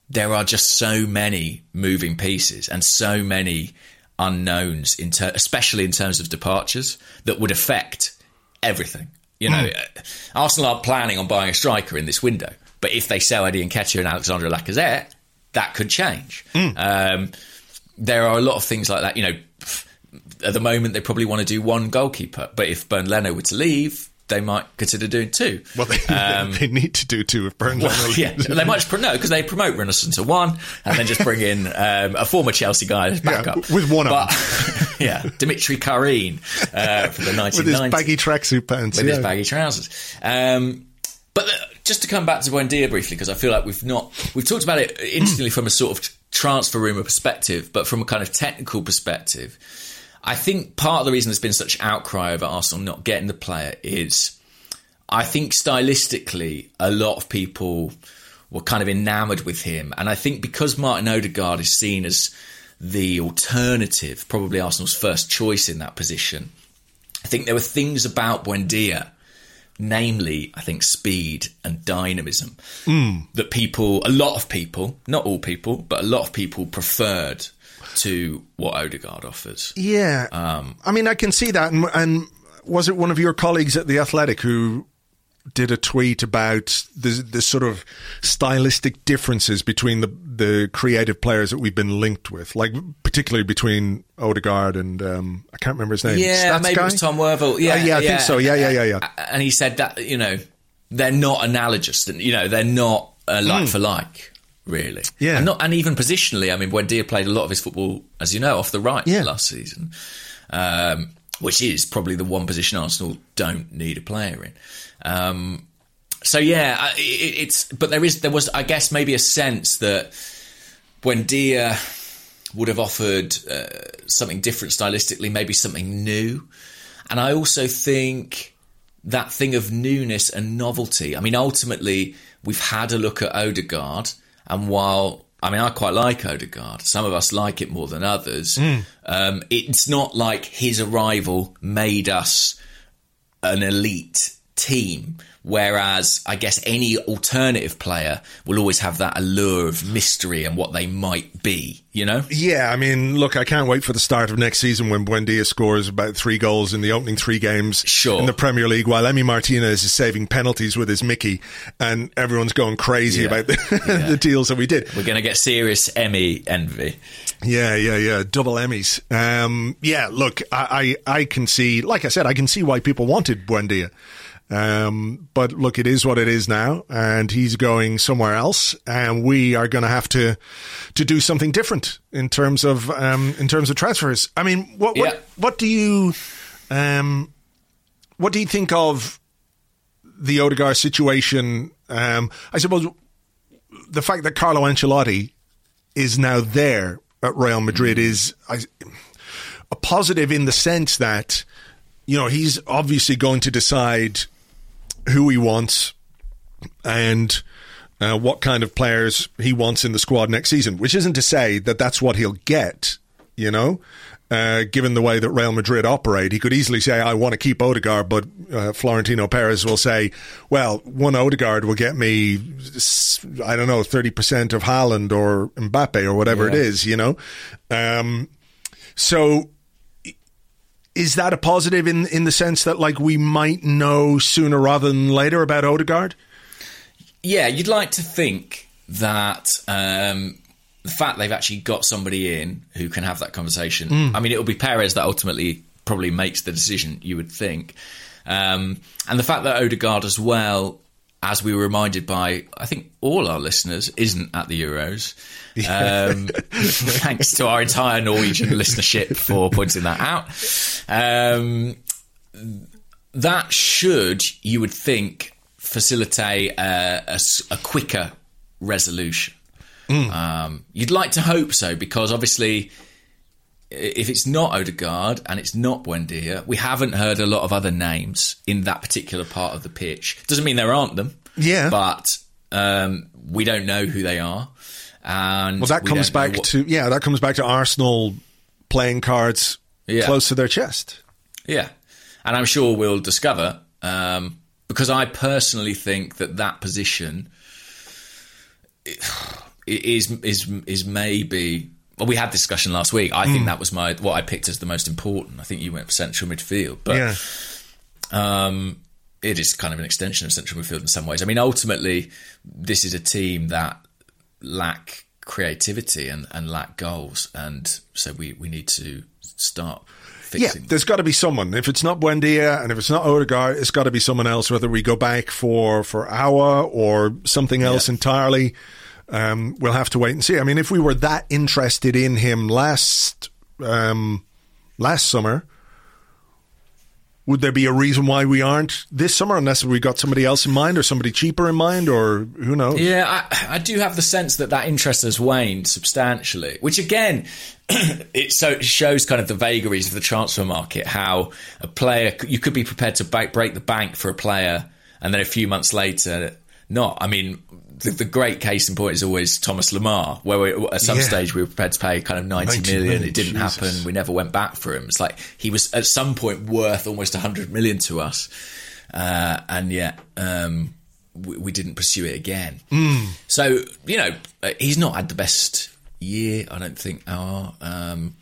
there are just so many moving pieces and so many unknowns, in ter- especially in terms of departures, that would affect everything. You know, mm. Arsenal aren't planning on buying a striker in this window, but if they sell Eddie Nketiah and Alexandre Lacazette, that could change. Mm. Um, there are a lot of things like that. You know, at the moment they probably want to do one goalkeeper, but if Bernd Leno were to leave, they might consider doing two. Well, they, um, they need to do two if Burnley. Well, yeah, they might just no because they promote Runarsson to one and then just bring in um, a former Chelsea guy as backup yeah, with one but, yeah, Dimitri Kharine uh, from the 1990s with his baggy tracksuit pants, with yeah. his baggy trousers. Um, but uh, just to come back to Buendia briefly, because I feel like we've not we've talked about it instantly from a sort of transfer rumor perspective, but from a kind of technical perspective I think part of the reason there's been such outcry over Arsenal not getting the player is I think stylistically a lot of people were kind of enamoured with him. And I think because Martin Odegaard is seen as the alternative, probably Arsenal's first choice in that position, I think there were things about Buendia, namely, I think, speed and dynamism, mm. that people, a lot of people, not all people, but a lot of people preferred to what Odegaard offers. Yeah, um, I mean, I can see that. And, and, was it one of your colleagues at the Athletic who did a tweet about the the sort of stylistic differences between the the creative players that we've been linked with, like particularly between Odegaard and um, I can't remember his name. Yeah, Stats maybe guy? it was Tom Worville. Yeah, uh, yeah, I yeah. think so. Yeah, yeah, yeah, yeah. And he said that you know they're not analogous. And you know, they're not uh, like mm. for like really. Yeah. And, not, and even positionally, I mean, Buendia played a lot of his football, as you know, off the right yeah. last season, um, which is probably the one position Arsenal don't need a player in. Um, so yeah, it, it's but there is there was I guess maybe a sense that Buendia would have offered uh, something different stylistically, maybe something new, and I also think that thing of newness and novelty. I mean, ultimately, we've had a look at Odegaard and while I mean, I quite like Odegaard. Some of us like it more than others. Mm. Um, it's not like his arrival made us an elite team. Whereas I guess any alternative player will always have that allure of mystery and what they might be, you know? Yeah, I mean, look, I can't wait for the start of next season when Buendia scores about three goals in the opening three games sure. in the Premier League while Emi Martinez is saving penalties with his Mickey and everyone's going crazy yeah. about the, yeah. the, deals that we did. We're going to get serious Emmy envy. Yeah, yeah, yeah. Double Emmys. Um, yeah, look, I, I, I can see, like I said, I can see why people wanted Buendia. Um, but look, it is what it is now, and he's going somewhere else, and we are going to have to to do something different in terms of um, in terms of transfers. I mean, what what, yeah. what do you um, what do you think of the Odegaard situation, um, I suppose the fact that Carlo Ancelotti is now there at Real Madrid is I, a positive in the sense that you know he's obviously going to decide who he wants and uh, what kind of players he wants in the squad next season. Which isn't to say that that's what he'll get. You know, uh, given the way that Real Madrid operate, he could easily say, "I want to keep Odegaard," but uh, Florentino Perez will say, "Well, one Odegaard will get me, I don't know, thirty percent of Haaland or Mbappe or whatever Yeah. it is." You know, um, so is that a positive in in the sense that like we might know sooner rather than later about Odegaard? Yeah, you'd like to think that um, the fact they've actually got somebody in who can have that conversation. I mean, it'll be Perez that ultimately probably makes the decision. You would think, um, and the fact that Odegaard as well. As we were reminded by, I think all our listeners isn't at the Euros. Um, thanks to our entire Norwegian listenership for pointing that out. Um, that should, you would think, facilitate a quicker resolution. Um, you'd like to hope so because obviously, if it's not Odegaard and it's not Buendia, we haven't heard a lot of other names in that particular part of the pitch. Doesn't mean there aren't them, Yeah. but um, we don't know who they are. And Well, that comes back what- to yeah, that comes back to Arsenal playing cards Yeah. close to their chest. Yeah, and I'm sure we'll discover um, because I personally think that that position is is is maybe. Well, we had this discussion last week. I Hmm. think that was my what I picked as the most important. I think you went for central midfield, but yeah. um, it is kind of an extension of central midfield in some ways. I mean, ultimately, this is a team that lack creativity and, and lack goals, and so we, we need to start Yeah, there's got to be someone. If it's not Buendia and if it's not Odegaard, it's got to be someone else. Whether we go back for for Aouar or something else Yeah. entirely, um, we'll have to wait and see. I mean, if we were that interested in him last um, last summer, would there be a reason why we aren't this summer? Unless we got somebody else in mind or somebody cheaper in mind, or who knows? Yeah, I, I do have the sense that that interest has waned substantially, which again, it so it shows kind of the vagaries of the transfer market. How a player you could be prepared to break, break the bank for a player, and then a few months later, not. I mean, the, the great case in point is always Thomas Lemar, where we, at some Yeah. stage we were prepared to pay kind of 90 90 million. million, It didn't Jesus. happen. We never went back for him. It's like he was at some point worth almost 100 million to us, uh, and yet. Um, we, we didn't pursue it again. So you know, uh, he's not had the best year. I don't think our, um,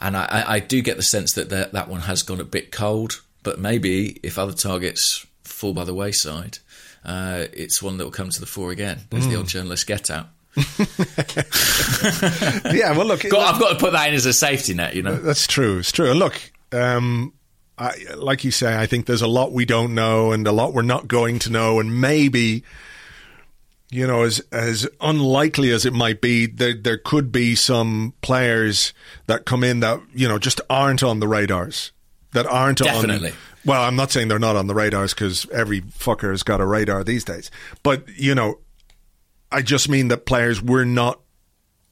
and I, I, do get the sense that that that one has gone a bit cold. But maybe if other targets fall by the wayside, uh, it's one that will come to the fore again. There's the old journalist get out. yeah. Well, look, Got, I've got to put that in as a safety net, you know. That's true. It's true. Look, um, I, like you say, I think there's a lot we don't know and a lot we're not going to know, and maybe. You know, as as unlikely as it might be, there there could be some players that come in that you know just aren't on the radars, that aren't Definitely. on. Well, I'm not saying they're not on the radars because every fucker has got a radar these days, but you know, I just mean that players we're not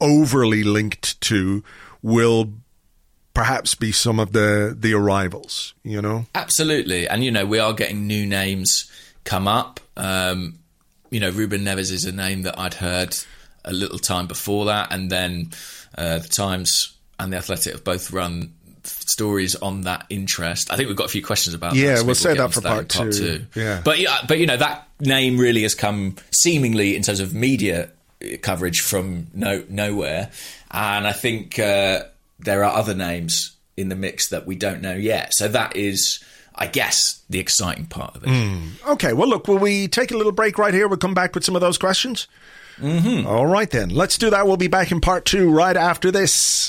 overly linked to will perhaps be some of the the arrivals. You know, Absolutely, and you know we are getting new names come up. Um, you know, Ruben Neves is a name that I'd heard a little time before that, and then uh, the Times and the Athletic have both run stories on that interest. I think we've got a few questions about that. Yeah, so we'll get that for in part two. Yeah. but yeah, but you know that name really has come seemingly in terms of media coverage from no nowhere, and I think uh, there are other names in the mix that we don't know yet. So that is, I guess, the exciting part of it. Okay, well, look, will we take a little break right here? We'll come back with some of those questions. Mm-hmm. All right, then. Let's do that. We'll be back in part two right after this.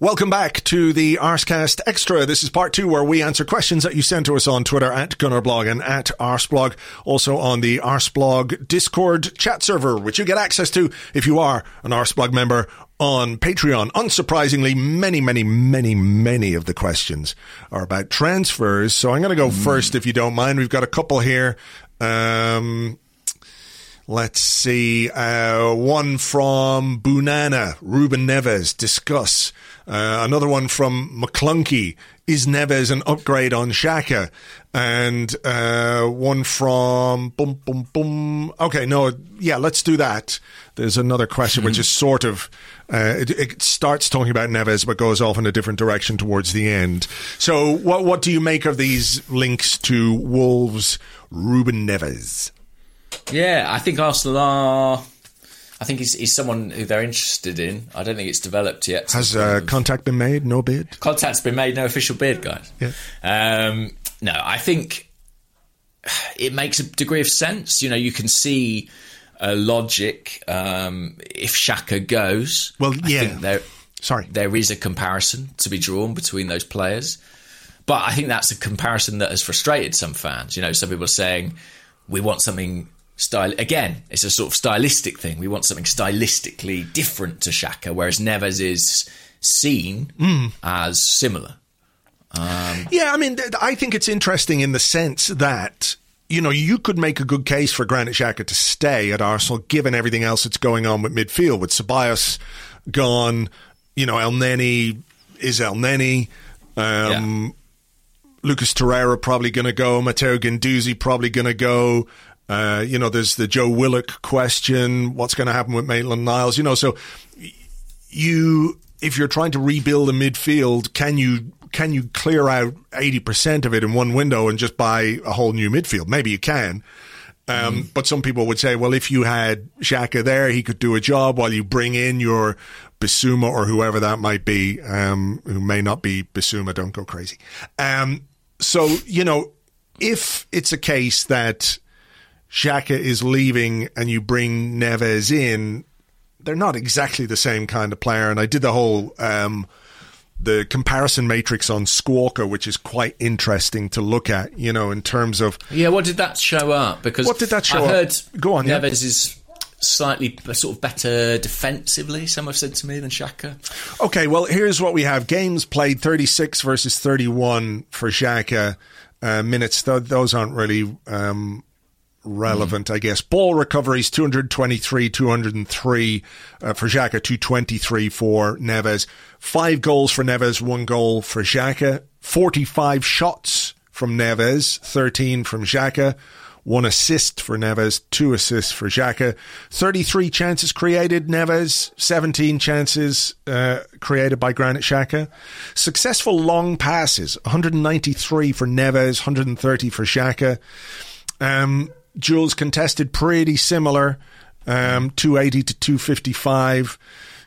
Welcome back to the Arscast Extra. This is part two where we answer questions that you send to us on Twitter at Gunnerblog and at Arsblog. Also on the Arsblog Discord chat server, which you get access to if you are an Arsblog member on Patreon. Unsurprisingly, many, many, many, many of the questions are about transfers. So I'm going to go first if you don't mind. We've got a couple here. Um, Let's see. Uh, one from Bunana, Ruben Neves, discuss. Uh, another one from McClunky, is Neves an upgrade on Xhaka? And uh, one from Boom Boom Boom. Okay, no, yeah, let's do that. There's another question which is sort of uh, it, it starts talking about Neves but goes off in a different direction towards the end. So, what what do you make of these links to Wolves? Ruben Neves. Yeah, I think Arsenal are. I think he's, he's someone who they're interested in. I don't think it's developed yet. Has uh, contact been made? No bid. Contact's been made, no official bid, guys. Yeah. Um, no, I think it makes a degree of sense. You know, you can see a logic um, if Xhaka goes. Well, yeah. there, Sorry. there is a comparison to be drawn between those players. But I think that's a comparison that has frustrated some fans. You know, some people are saying we want something style again. It's a sort of stylistic thing. We want something stylistically different to Xhaka, whereas Neves is seen as similar. Yeah, I mean, th- I think it's interesting in the sense that you know you could make a good case for Granit Xhaka to stay at Arsenal, given everything else that's going on with midfield, with Ceballos gone, you know, Elneny is Elneny. Um, Lucas Torreira probably going to go. Matteo Guendouzi probably going to go. Uh, you know, there's the Joe Willock question. What's going to happen with Maitland Niles? You know, so you if you're trying to rebuild a midfield, can you can you clear out eighty percent of it in one window and just buy a whole new midfield? Maybe you can. Um, But some people would say, well, if you had Xhaka there, he could do a job while you bring in your Bissouma or whoever that might be, um, who may not be Bissouma. Don't go crazy. Um, so, you know, if it's a case that Xhaka is leaving and you bring Neves in, they're not exactly the same kind of player. And I did the whole um, the comparison matrix on Squawka, which is quite interesting to look at. You know, in terms of Yeah, what did that show up? Because What did that show I up? heard Go on, yeah. Neves is slightly sort of better defensively. Some have said to me than Xhaka. Okay, well, here's what we have: games played, thirty-six versus thirty-one for Xhaka. Uh, minutes, th- those aren't really um, relevant, I guess. Ball recoveries, 223, 203 uh, for Xhaka, 223 for Neves. Five goals for Neves, one goal for Xhaka. 45 shots from Neves, 13 from Xhaka. One assist for Neves, two assists for Xhaka. 33 chances created, Neves. 17 chances uh, created by Granit Xhaka. Successful long passes, 193 for Neves, 130 for Xhaka. Um, Duels contested pretty similar, um, 280 to 255.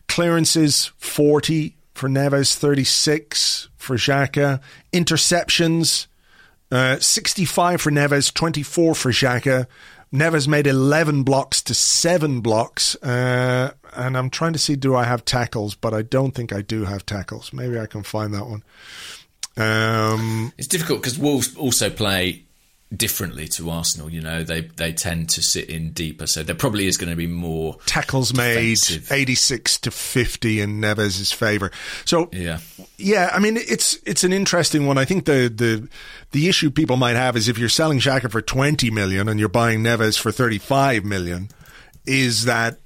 Clearances, 40 for Neves, 36 for Xhaka. Interceptions, uh, 65 for Neves, 24 for Xhaka. Neves made 11 blocks to 7 blocks. Uh, and I'm trying to see, do I have tackles? But I don't think I do have tackles. Maybe I can find that one. Um, It's difficult because Wolves also play differently to Arsenal. You know, they they tend to sit in deeper, so there probably is going to be more tackles made, eighty six to fifty in Neves' favour. So Yeah. yeah, I mean it's it's an interesting one. I think the the the issue people might have is if you're selling Xhaka for twenty million and you're buying Neves for thirty five million, is that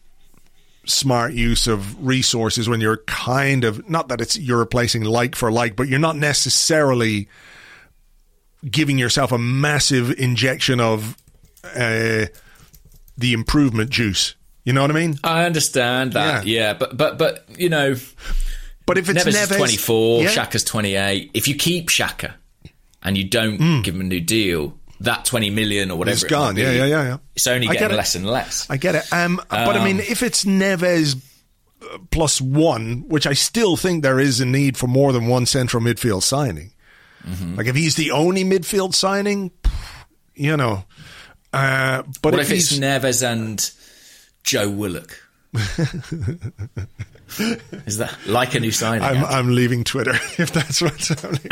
smart use of resources when you're kind of not that it's you're replacing like for like, but you're not necessarily giving yourself a massive injection of uh, the improvement juice. You know what I mean? I understand that. Yeah. Yeah, but but but you know, But if it's Neves, Neves, is 24, yeah. Xhaka's 28. If you keep Xhaka and you don't give him a new deal, that 20 million or whatever It's it gone. be, Yeah, yeah, yeah, yeah. It's only get getting it. less and less. I get it. Um, but I mean, if it's Neves uh, plus one, which I still think there is a need for more than one central midfield signing. Mm-hmm. Like if he's the only midfield signing, you know. Uh, but what if, if it's Neves and Joe Willock? Is that like a new signing? I'm, I'm leaving Twitter if that's what's happening.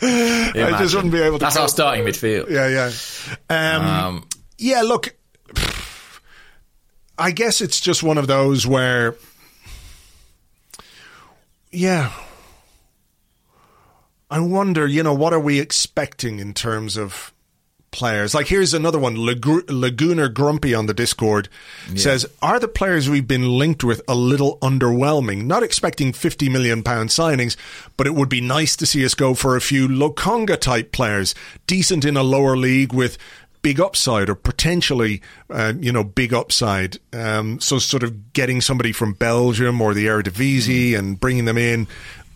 I just wouldn't be able to. That's our starting midfield. Yeah, yeah. Um, Um, yeah, look, I guess it's just one of those where, yeah, I wonder, you know, what are we expecting in terms of players? Like, here's another one. Lagu- Lagooner Grumpy on the Discord says, Are the players we've been linked with a little underwhelming? Not expecting 50 million pound signings, but it would be nice to see us go for a few Lokonga type players, decent in a lower league with big upside or potentially, uh, you know, big upside. Um, so sort of getting somebody from Belgium or the Eredivisie and bringing them in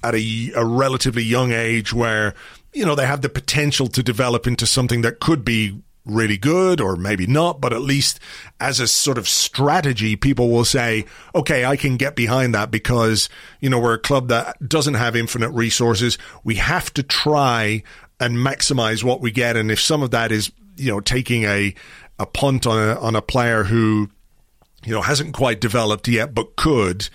at a, a relatively young age where, you know, they have the potential to develop into something that could be really good or maybe not, but at least as a sort of strategy, people will say, okay, I can get behind that because, you know, we're a club that doesn't have infinite resources. We have to try and maximize what we get. And if some of that is, you know, taking a, a punt on a, on a player who, you know, hasn't quite developed yet, but could,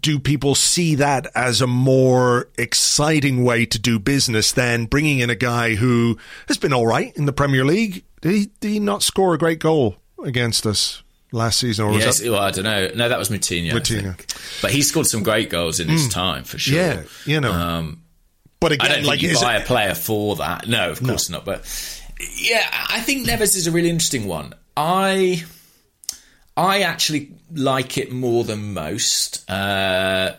do people see that as a more exciting way to do business than bringing in a guy who has been all right in the Premier League? Did he, did he not score a great goal against us last season? Or yes, that, well, I don't know. No, that was Moutinho. I Moutinho. But he scored some great goals in his time, for sure. yeah, you know. Um, but I again, don't think like, you is buy it, a player for that. No, of course not. But yeah, I think Neves is a really interesting one. I I actually like it more than most. Uh,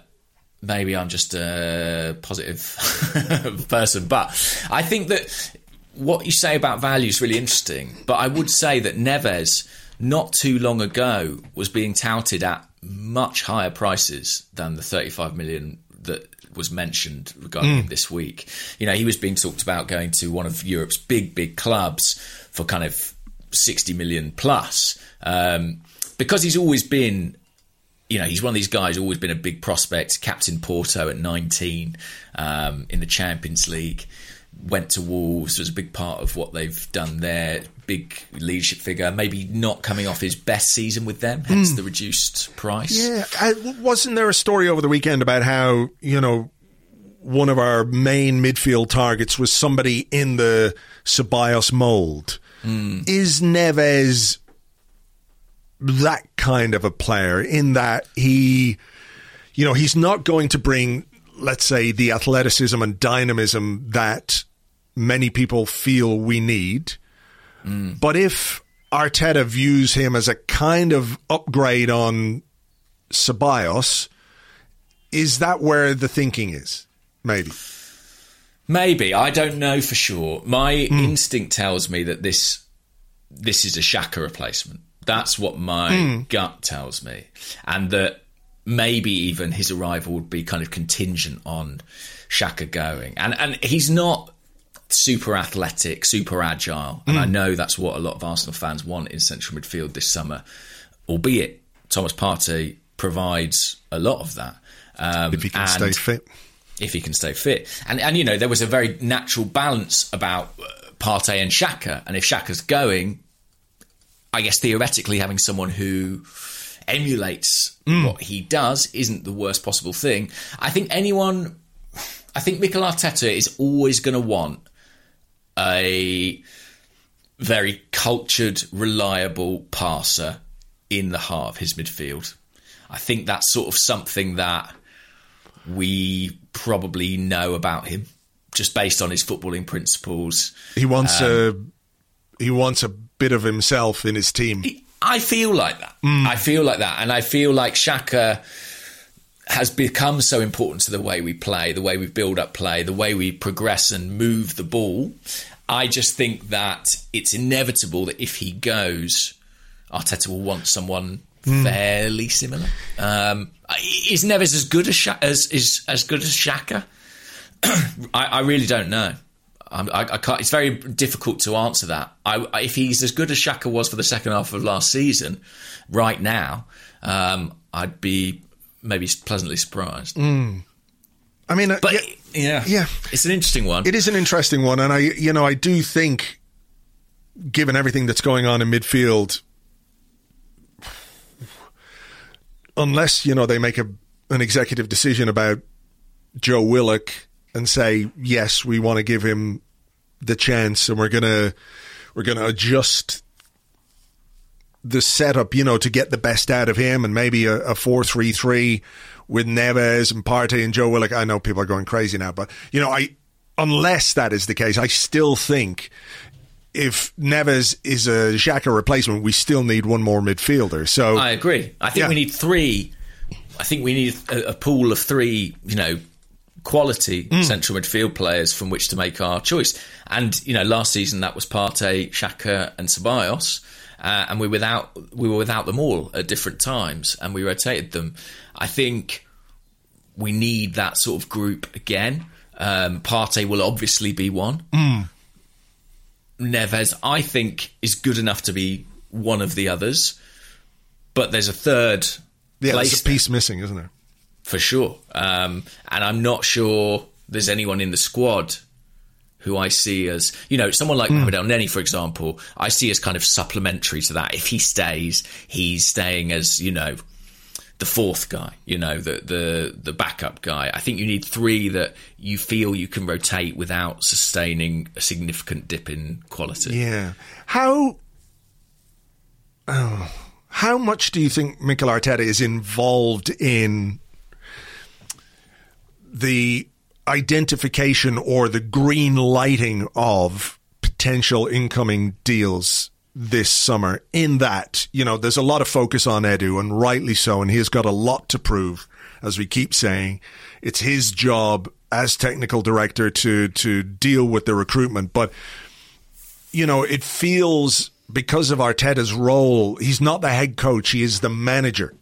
maybe I'm just a positive person, but I think that what you say about value is really interesting. But I would say that Neves, not too long ago, was being touted at much higher prices than the 35 million that was mentioned regarding him this week. You know, he was being talked about going to one of Europe's big, big clubs for kind of 60 million plus. Um, because he's always been you know, he's one of these guys, always been a big prospect, captain Porto at 19 um, in the Champions League, went to Wolves, was a big part of what they've done there, big leadership figure, maybe not coming off his best season with them, hence the reduced price. yeah, I, wasn't there a story over the weekend about how, you know, one of our main midfield targets was somebody in the Ceballos mold? Is Neves that kind of a player in that he, you know, he's not going to bring, let's say, the athleticism and dynamism that many people feel we need. Mm. But if Arteta views him as a kind of upgrade on Ceballos, is that where the thinking is? Maybe. Maybe I don't know for sure. My hmm. instinct tells me that this this is a Xhaka replacement. That's what my gut tells me, and that maybe even his arrival would be kind of contingent on Xhaka going. And and he's not super athletic, super agile, and I know that's what a lot of Arsenal fans want in central midfield this summer. Albeit Thomas Partey provides a lot of that. Um, If he can and- stay fit. if he can stay fit. And and you know there was a very natural balance about uh, Partey and Xhaka, and if Xhaka's going, I guess theoretically having someone who emulates what he does isn't the worst possible thing. I think anyone, I think Mikel Arteta is always going to want a very cultured, reliable passer in the heart of his midfield. I think that's sort of something that we probably know about him just based on his footballing principles. He wants um, a he wants a bit of himself in his team. I feel like that. Mm. I feel like that, and I feel like Xhaka has become so important to the way we play, the way we build up play, the way we progress and move the ball. I just think that it's inevitable that if he goes, Arteta will want someone mm. fairly similar. Um, is Neves as good as Sha- as is as good as Xhaka? I, I, really don't know. I, I, can't. It's very difficult to answer that. if he's as good as Xhaka was for the second half of last season, right now, um, I'd be maybe pleasantly surprised. Mm. I mean, uh, but yeah, yeah, yeah, it's an interesting one. It is an interesting one, and I, you know, I do think, given everything that's going on in midfield, unless you know they make a an executive decision about Joe Willock and say yes, we want to give him the chance, and we're gonna we're gonna adjust the setup, you know, to get the best out of him, and maybe a, a four three three with Neves and Partey and Joe Willock. I know people are going crazy now, but you know, I unless that is the case, I still think if Neves is a Xhaka replacement, we still need one more midfielder. So I agree. I think yeah. we need three. I think we need a, a pool of three. You know, quality mm. central midfield players from which to make our choice. And you know, last season that was Partey, Xhaka, and Ceballos. Uh, and we without we were without them all at different times, and we rotated them. I think we need that sort of group again. Um, Partey will obviously be one. Mm. Neves, I think, is good enough to be one of the others, but there's a third. Yeah, there's a piece missing, isn't there? For sure. Um, and I'm not sure there's anyone in the squad who I see as, you know, someone like mm. Mohamed Elneny, for example, I see as kind of supplementary to that. If he stays, he's staying as, you know, the fourth guy, you know, the the the backup guy. I think you need three that you feel you can rotate without sustaining a significant dip in quality. Yeah. How oh, how much do you think Mikel Arteta is involved in the identification or the green lighting of potential incoming deals this summer in that, you know, there's a lot of focus on Edu and rightly so. And he has got a lot to prove, as we keep saying. It's his job as technical director to, to deal with the recruitment. But, you know, it feels because of Arteta's role, he's not the head coach. He is the manager.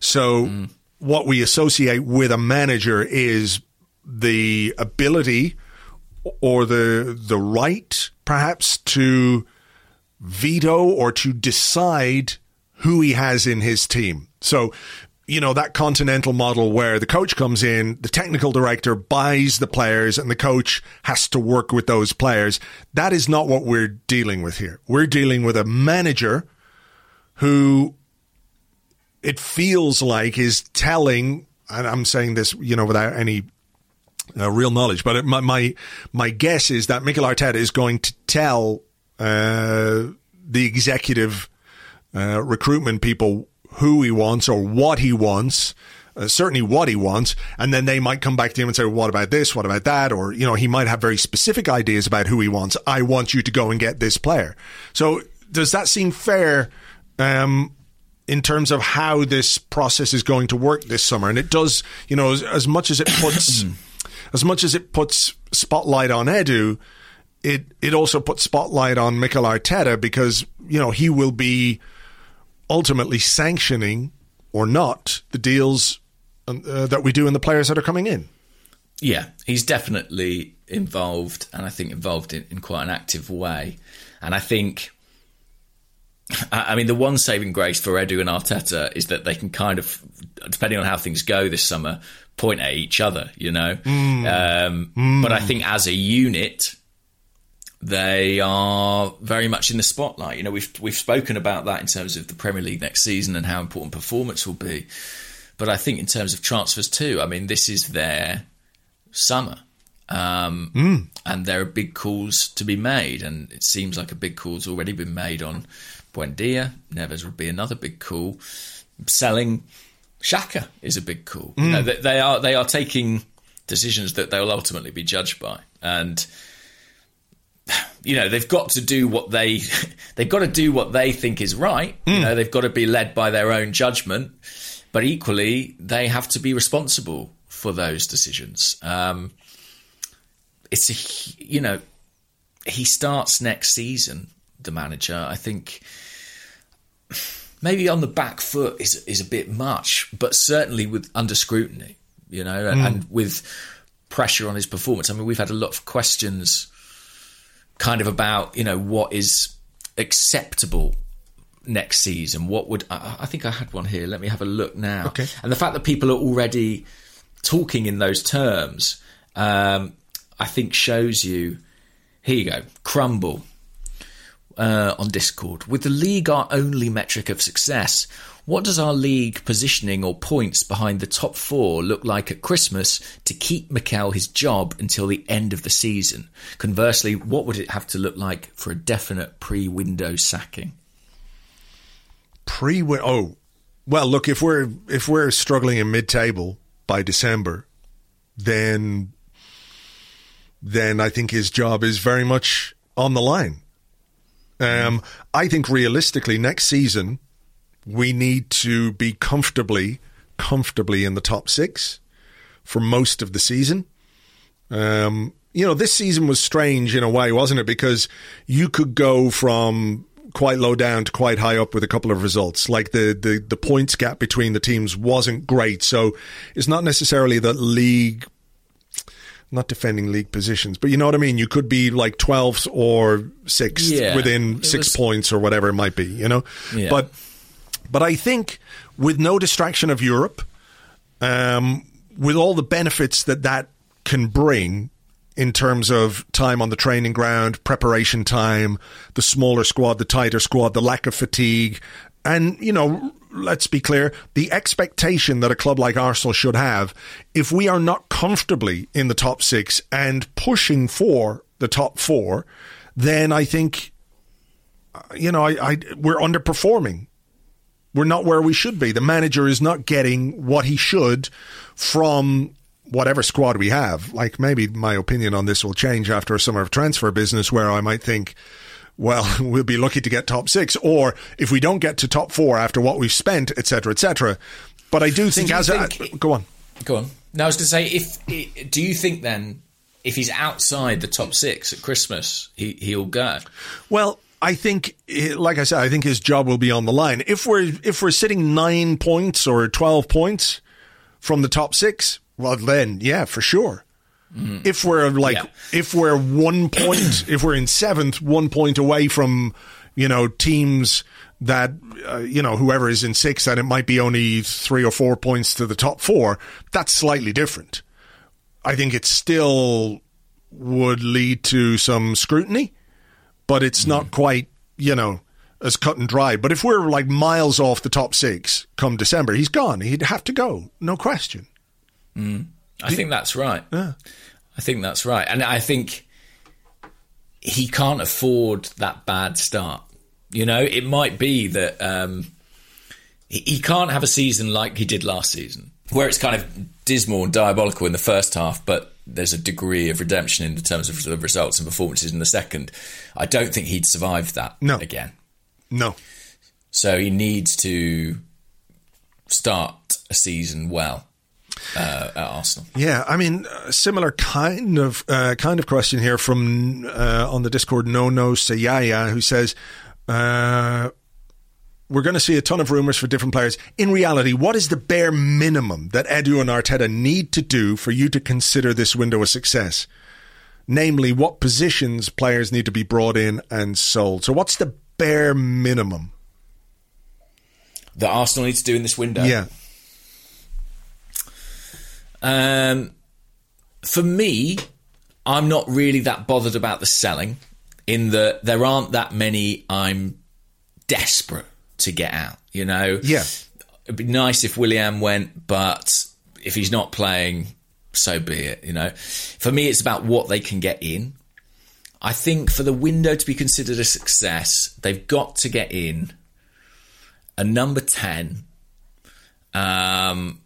So mm. What we associate with a manager is the ability or the, the right perhaps to veto or to decide who he has in his team. So, you know, that continental model where the coach comes in, the technical director buys the players and the coach has to work with those players. That is not what we're dealing with here. We're dealing with a manager who it feels like is telling, and I'm saying this, you know, without any uh, real knowledge, but it, my, my, my guess is that Mikel Arteta is going to tell uh, the executive uh, recruitment people who he wants or what he wants. Uh, certainly what he wants, and then they might come back to him and say, well, "What about this? What about that?" Or you know, he might have very specific ideas about who he wants. I want you to go and get this player. So, does that seem fair um, in terms of how this process is going to work this summer? And it does, you know, as, as much as it puts, as much as it puts spotlight on Edu, it it also puts spotlight on Mikel Arteta because you know he will be ultimately sanctioning or not the deals uh, that we do and the players that are coming in. Yeah, he's definitely involved, and I think involved in, in quite an active way. And I think, I mean, the one saving grace for Edu and Arteta is that they can kind of, depending on how things go this summer, point at each other. You know, mm. Um, mm. but I think as a unit, they are very much in the spotlight. You know, we've we've spoken about that in terms of the Premier League next season and how important performance will be. But I think in terms of transfers too, I mean, this is their summer. Um, Mm. And there are big calls to be made, and it seems like a big call's already been made on Buendia. Neves would be another big call. Selling Xhaka is a big call. You know, Mm. they, they are they are taking decisions that they will ultimately be judged by, and you know they've got to do what they they've got to do what they think is right. You know, they've got to be led by their own judgment, but equally they have to be responsible for those decisions. Um, it's a you know he starts next season. The manager, I think, maybe on the back foot is is a bit much, but certainly with under scrutiny, you know, and, and with pressure on his performance. I mean, we've had a lot of questions, kind of about you know what is acceptable next season. What would I, I think I had one here? Let me have a look now. Okay. and the fact that people are already talking in those terms, um, I think shows you. Here you go, crumble uh, on Discord. With the league our only metric of success, what does our league positioning or points behind the top four look like at Christmas to keep Mikel his job until the end of the season? Conversely, what would it have to look like for a definite pre-window sacking? Pre oh, well, look if we're if we're struggling in mid table by December, then then I think his job is very much on the line. Um, I think realistically, next season we need to be comfortably comfortably in the top six for most of the season. Um, you know, this season was strange in a way, wasn't it? Because you could go from quite low down to quite high up with a couple of results. Like the, the, the points gap between the teams wasn't great. So it's not necessarily that league, not defending league positions, but you know what I mean? You could be like 12th or 6th Yeah, within six was- points or whatever it might be, you know? Yeah. But, but I think with no distraction of Europe, um, with all the benefits that that can bring in terms of time on the training ground, preparation time, the smaller squad, the tighter squad, the lack of fatigue, and, you know, let's be clear, the expectation that a club like Arsenal should have if we are not comfortably in the top six and pushing for the top four, then I think, uh, you know, I, I we're underperforming we're not where we should be. The manager is not getting what he should from whatever squad we have. Like maybe my opinion on this will change after a summer of transfer business where I might think, well, we'll be lucky to get top six, or if we don't get to top four after what we've spent, etc., etc. But I do think do as think- a go on. Go on. No, I was going to say, if do you think then, if he's outside the top six at Christmas, he he'll go? Well, I think, eh, like I said, I think his job will be on the line. If we're if we're sitting nine points or twelve points from the top six, well, then yeah, for sure. Mm. If we're like, Yeah. if we're one point, if we're in seventh, one point away from, you know, teams that, uh, you know, whoever is in sixth, and it might be only three or four points to the top four, that's slightly different. I think it still would lead to some scrutiny but it's mm. not quite, you know, as cut and dry. But if we're like miles off the top six come December, he's gone. He'd have to go, no question. Mm. I think that's right. I think that's right, and I think he can't afford that bad start. You know, it might be that um, he, he can't have a season like he did last season, where it's kind of dismal and diabolical in the first half, but there's a degree of redemption in terms of the results and performances in the second. I don't think he'd survive that No. again. No. So he needs to start a season well uh, at Arsenal. Yeah, I mean, similar kind of uh, kind of question here from uh, on the Discord. No, no, Sayaya, who says, uh, "We're going to see a ton of rumors for different players. In reality, what is the bare minimum that Edu and Arteta need to do for you to consider this window a success? Namely, what positions players need to be brought in and sold. So, what's the bare minimum? That Arsenal needs to do in this window. Yeah, Um, for me, I'm not really that bothered about the selling, in that there aren't that many I'm desperate to get out. You know, Yeah. it'd be nice if Willian went, but if he's not playing, so be it. You know, for me, it's about what they can get in. I think for the window to be considered a success, they've got to get in a number 10. Um,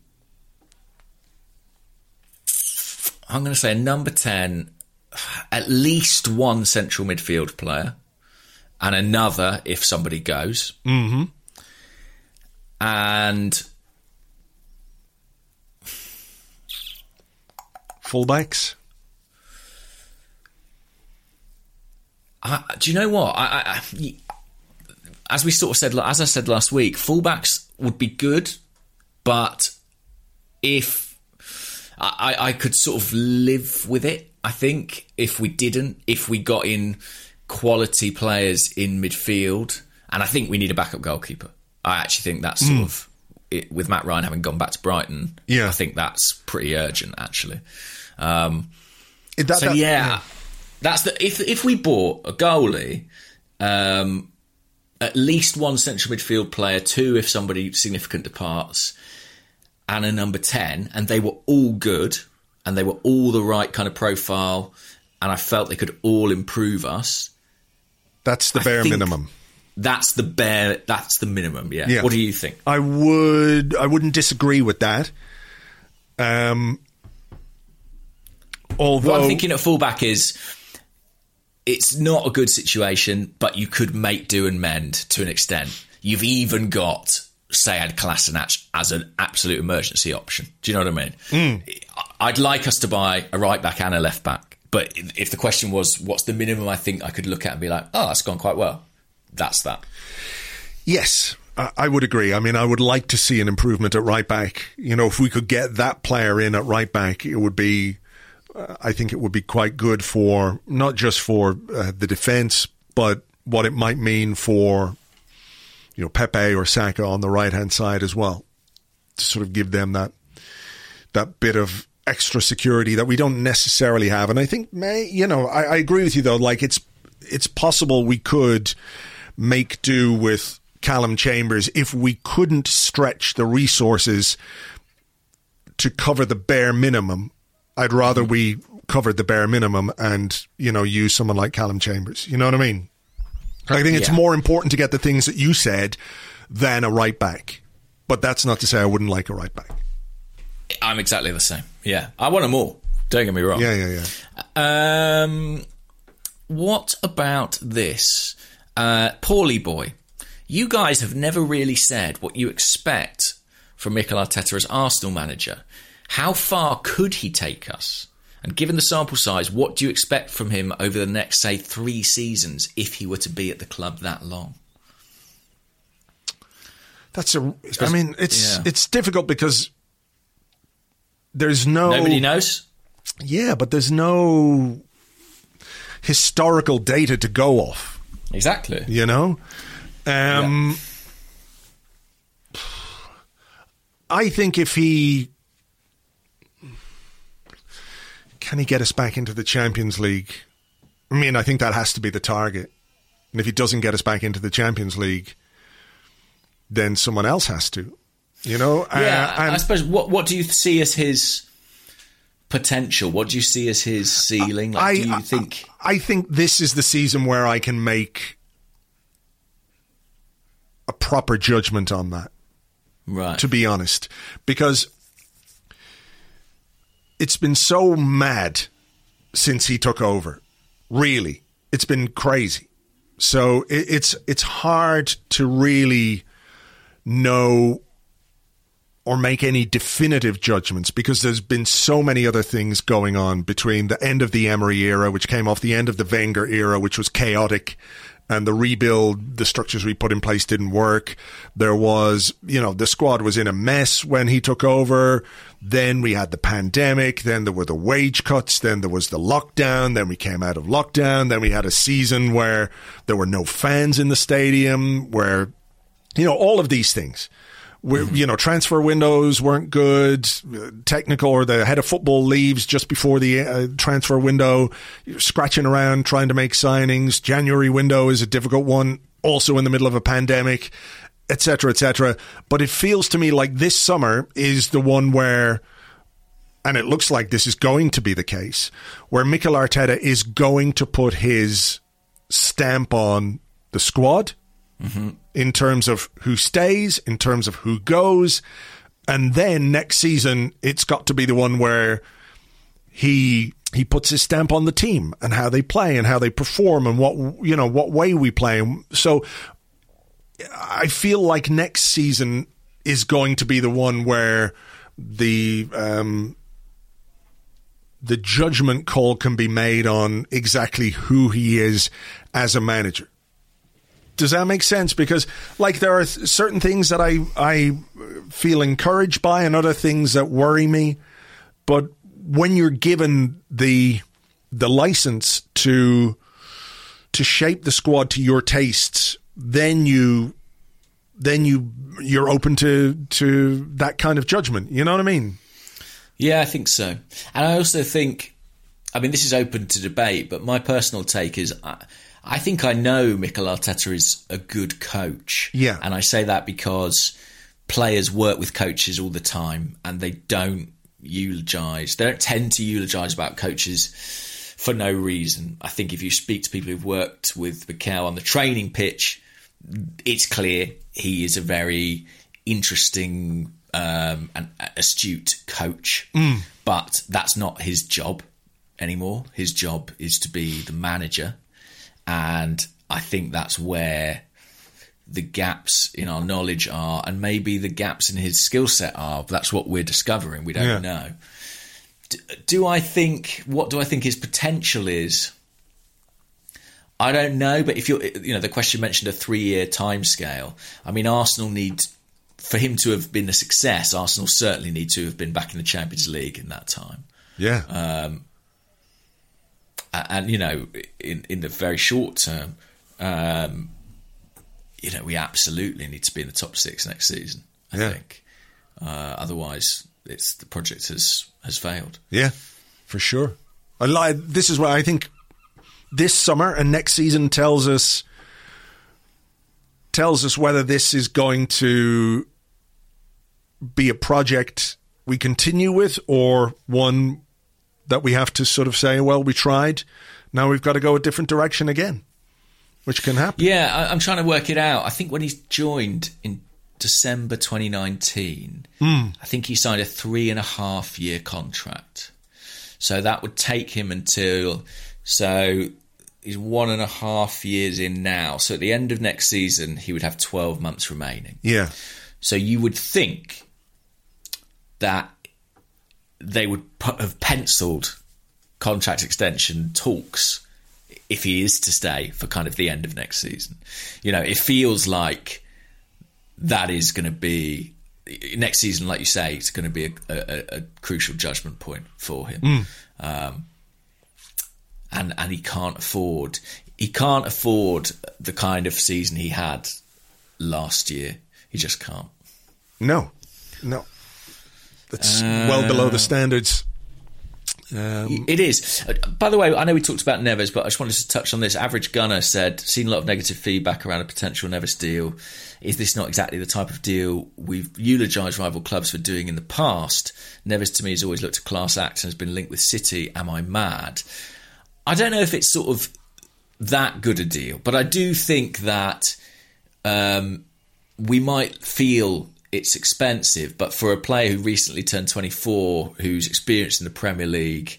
I'm going to say a number 10, at least one central midfield player, and another if somebody goes. Mm-hmm. And Fullbacks. I, do you know what? I, I, I, as we sort of said, as I said last week, fullbacks would be good, but if I, I could sort of live with it, I think if we didn't, if we got in quality players in midfield, and I think we need a backup goalkeeper. I actually think that's sort of it, with Mat Ryan having gone back to Brighton. Yeah. I think that's pretty urgent actually. Um, That- so that- yeah, that's the if if we bought a goalie, um, at least one central midfield player, two if somebody significant departs, and a number ten, and they were all good, and they were all the right kind of profile, and I felt they could all improve us. That's the bare minimum. That's the bare. That's the minimum. Yeah. Yeah. What do you think? I would. I wouldn't disagree with that. Um. Although What I'm thinking at fullback is it's not a good situation, but you could make do and mend to an extent. You've even got Sead Kolasinac as an absolute emergency option. Do you know what I mean? I'd like us to buy a right back and a left back, but if the question was what's the minimum I think I could look at and be like, oh, that's gone quite well, that's that. Yes, I would agree. I mean, I would like to see an improvement at right back. You know, if we could get that player in at right back, it would be. Uh, I think it would be quite good for not just for uh, the defense, but what it might mean for, you know, Pepe or Saka on the right hand side as well, to sort of give them that that bit of extra security that we don't necessarily have. And I think, may you know, I, I agree with you though. Like it's it's possible we could make do with Callum Chambers if we couldn't stretch the resources to cover the bare minimum. I'd rather we covered the bare minimum and you know use someone like Callum Chambers. You know what I mean? I think it's Yeah. more important to get the things that you said than a right back. But that's not to say I wouldn't like a right back. I'm exactly the same. Yeah, I want them all. Don't get me wrong. Yeah, yeah, yeah. Um, what about this? Uh, Paulie boy, you guys have never really said what you expect from Mikel Arteta as Arsenal manager. How far could he take us? And given the sample size, what do you expect from him over the next, say, three seasons if he were to be at the club that long? That's a. I mean, it's yeah. it's difficult because there's no Nobody knows. Yeah, but there's no historical data to go off. Exactly. You know, um, I think if he can he get us back into the Champions League. I mean, I think that has to be the target. And if he doesn't get us back into the Champions League, then someone else has to. You know, Yeah, Uh, and- I suppose. What what do you see as his potential? What do you see as his ceiling? Like, do you think? I think this is the season where I can make a proper judgment on that, right. to be honest, because it's been so mad since he took over. Really, it's been crazy. So it, it's it's hard to really know or make any definitive judgments because there's been so many other things going on between the end of the Emery era, which came off the end of the Wenger era, which was chaotic, and the rebuild, the structures we put in place didn't work. There was, you know, the squad was in a mess when he took over. Then we had the pandemic. Then there were the wage cuts. Then there was the lockdown. Then we came out of lockdown. Then we had a season where there were no fans in the stadium, where, you know, all of these things where you know transfer windows weren't good. Technical or the head of football leaves just before the uh, transfer window. You're scratching around trying to make signings. January window is a difficult one also in the middle of a pandemic etc etc but it feels to me like this summer is the one where and it looks like this is going to be the case, where Mikel Arteta is going to put his stamp on the squad in terms of who stays, in terms of who goes, and then next season it's got to be the one where he he puts his stamp on the team and how they play and how they perform and what you know what way we play. So I feel like next season is going to be the one where the um, the judgment call can be made on exactly who he is as a manager. Does that make sense? Because like there are th- certain things that I I feel encouraged by and other things that worry me, but when you're given the the license to to shape the squad to your tastes, then you then you you're open to to that kind of judgment. You know what I mean? Yeah, I think so. And I also think, I mean, this is open to debate, but my personal take is I, I think I know Mikel Arteta is a good coach. Yeah. And I say that because players work with coaches all the time and they don't eulogize, they don't tend to eulogize about coaches for no reason. I think if you speak to people who've worked with Mikel on the training pitch, it's clear he is a very interesting um, and astute coach, but that's not his job anymore. His job is to be the manager, and I think that's where the gaps in our knowledge are, and maybe the gaps in his skill set are. That's what we're discovering. We don't Yeah. know. D- do I think? What do I think his potential is? I don't know, but if you're, you know, the question mentioned a three-year timescale. I mean, Arsenal need for him to have been a success. Arsenal certainly need to have been back in the Champions League in that time, Yeah. A- and you know, in in the very short term, um, you know, we absolutely need to be in the top six next season. I Yeah. think, uh, otherwise, it's the project has has failed. Yeah, for sure. I li- this is what I think. This summer and next season tells us tells us whether this is going to be a project we continue with or one that we have to sort of say, well, we tried. Now we've got to go a different direction again, which can happen. Yeah, I, I'm trying to work it out. I think when he joined in December 2019, hmm. I think he signed a three and a half year contract. So that would take him until so he's one and a half years in now. So at the end of next season, he would have 12 months remaining. Yeah. So you would think that they would pu- have penciled contract extension talks if he is to stay for kind of the end of next season. You know, it feels like that is going to be next season, like you say, it's going to be a, a, a crucial judgment point for him. Um, and and he can't afford he can't afford the kind of season he had last year. He just can't. No. No. That's well below the standards. Um, It is. Uh, By the way, I know we talked about Neves, but I just wanted to touch on this. Average Gunner said, seen a lot of negative feedback around a potential Neves deal. Is this not exactly the type of deal we've eulogised rival clubs for doing in the past? Neves to me has always looked a class act and has been linked with City. Am I mad? I don't know if it's sort of that good a deal, but I do think that um, we might feel it's expensive, but for a player who recently turned 24, who's experienced in the Premier League,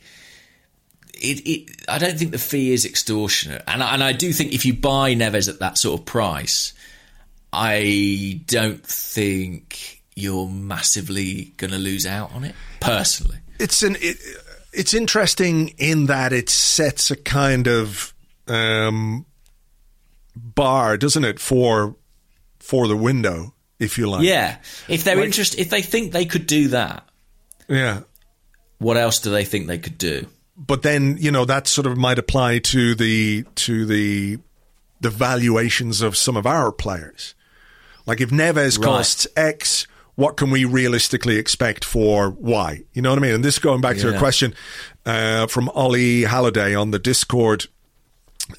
it, it, I don't think the fee is extortionate. And, I- and I do think if you buy Neves at that sort of price, I don't think you're massively going to lose out on it, personally. it's an it, it's interesting in that it sets a kind of um, bar, doesn't it, for for the window, if you like. Yeah. If they're Like- interested, if they think they could do that, yeah. what else do they think they could do? But then you know that sort of might apply to the to the the valuations of some of our players. Like if Neves Right. costs X, what can we realistically expect for Y? You know what I mean? And this going back to a question uh, from Ollie Halliday on the Discord.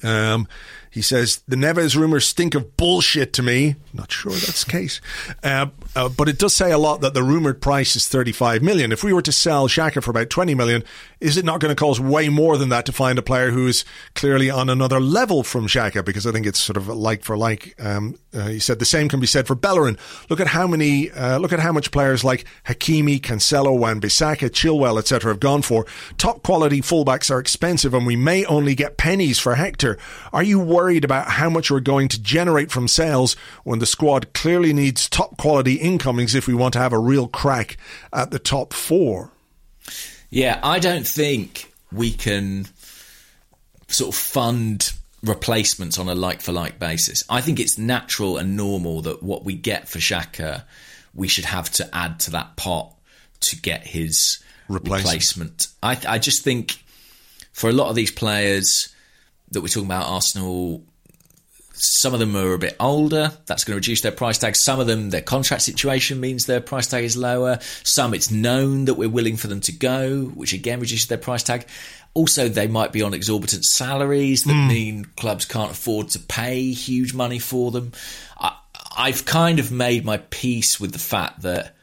Um, He says the Neves rumors stink of bullshit to me. Not sure that's the case, uh, uh, but it does say a lot that the rumored price is 35 million. If we were to sell Xhaka for about 20 million, is it not going to cost way more than that to find a player who is clearly on another level from Xhaka? Because I think it's sort of like for like. Um, uh, said the same can be said for Bellerin. Look at how many, uh, look at how much players like Hakimi, Cancelo, Wan-Bissaka, Chilwell, etc. have gone for. Top quality fullbacks are expensive, and we may only get pennies for Hector. Are you worried about how much we're going to generate from sales when the squad clearly needs top quality incomings if we want to have a real crack at the top four? Yeah, I don't think we can sort of fund replacements on a like for like basis. I think it's natural and normal that what we get for Xhaka, we should have to add to that pot to get his Replacement. replacement. I, I just think for a lot of these players that we're talking about, Arsenal, some of them are a bit older. That's going to reduce their price tag. Some of them, their contract situation means their price tag is lower. Some, it's known that we're willing for them to go, which again reduces their price tag. Also, they might be on exorbitant salaries that mean clubs can't afford to pay huge money for them. I, I've kind of made my peace with the fact that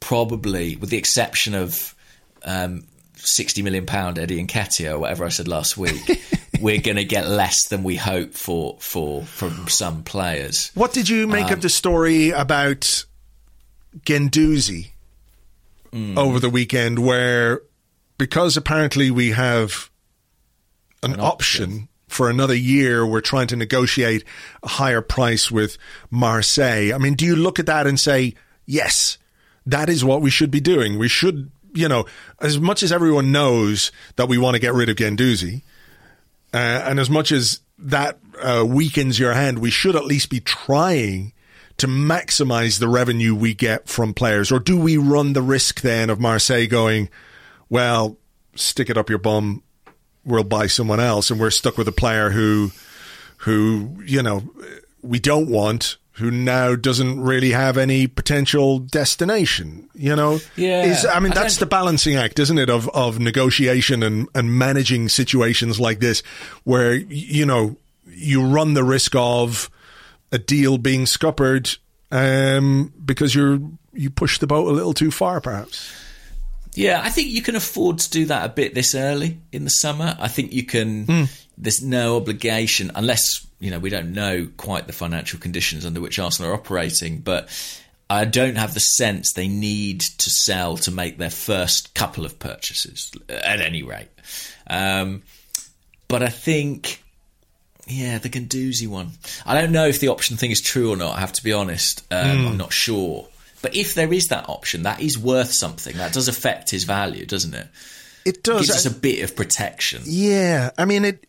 probably, with the exception of um, sixty million pound Eddie and Nketiah or whatever I said last week, we're going to get less than we hope for for from some players. What did you make of um, the story about Guendouzi hmm. over the weekend, where because apparently we have an, option. for another year, we're trying to negotiate a higher price with Marseille. I mean, do you look at that and say, yes, that is what we should be doing? We should, you know, as much as everyone knows that we want to get rid of Guendouzi, uh, and as much as that uh, weakens your hand, we should at least be trying to maximize the revenue we get from players. Or do we run the risk then of Marseille going, well, stick it up your bum, we'll buy someone else, and we're stuck with a player who, who you know, we don't want. Who now doesn't really have any potential destination? You know, Yeah. Is, I mean, that's don't- the balancing act, isn't it, of of negotiation and and managing situations like this, where you know you run the risk of a deal being scuppered um, because you're you push the boat a little too far, perhaps. Yeah, I think you can afford to do that a bit this early in the summer. I think you can. There's no obligation unless you know we don't know quite the financial conditions under which Arsenal are operating, but. I don't have the sense they need to sell to make their first couple of purchases, at any rate. Um, but I think, yeah, the Guendouzi one. I don't know if the option thing is true or not. I have to be honest. Um, I'm not sure. But if there is that option, that is worth something. That does affect his value, doesn't it? It does. It Gives us a bit of protection. Yeah, I mean it.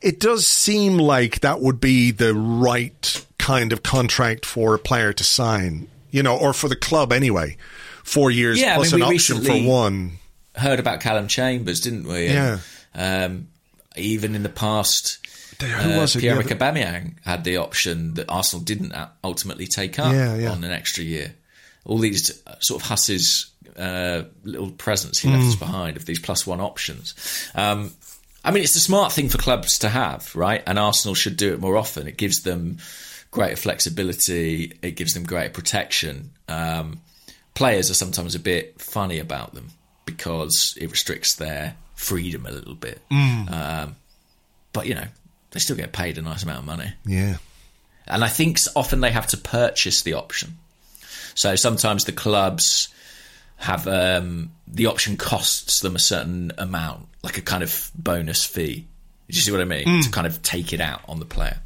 It does seem like that would be the right kind of contract for a player to sign, you know, or for the club anyway. Four years Yeah, I plus mean, an option for one. Heard about Callum Chambers, didn't we? Yeah. Um, even in the past, Who uh, was it? Pierre-Emerick Yeah, Aubameyang had the option that Arsenal didn't ultimately take up Yeah, yeah. on an extra year. All these uh, sort of Huss's uh, little presents he Mm. left us behind of these plus one options. Um, I mean, it's a smart thing for clubs to have, right? And Arsenal should do it more often. It gives them greater flexibility. It gives them greater protection. Um, players are sometimes a bit funny about them because it restricts their freedom a little bit. Um, but you know, they still get paid a nice amount of money. yeah. And I think often they have to purchase the option. So sometimes the clubs have um, the option costs them a certain amount, like a kind of bonus fee. Do you see what I mean? To kind of take it out on the player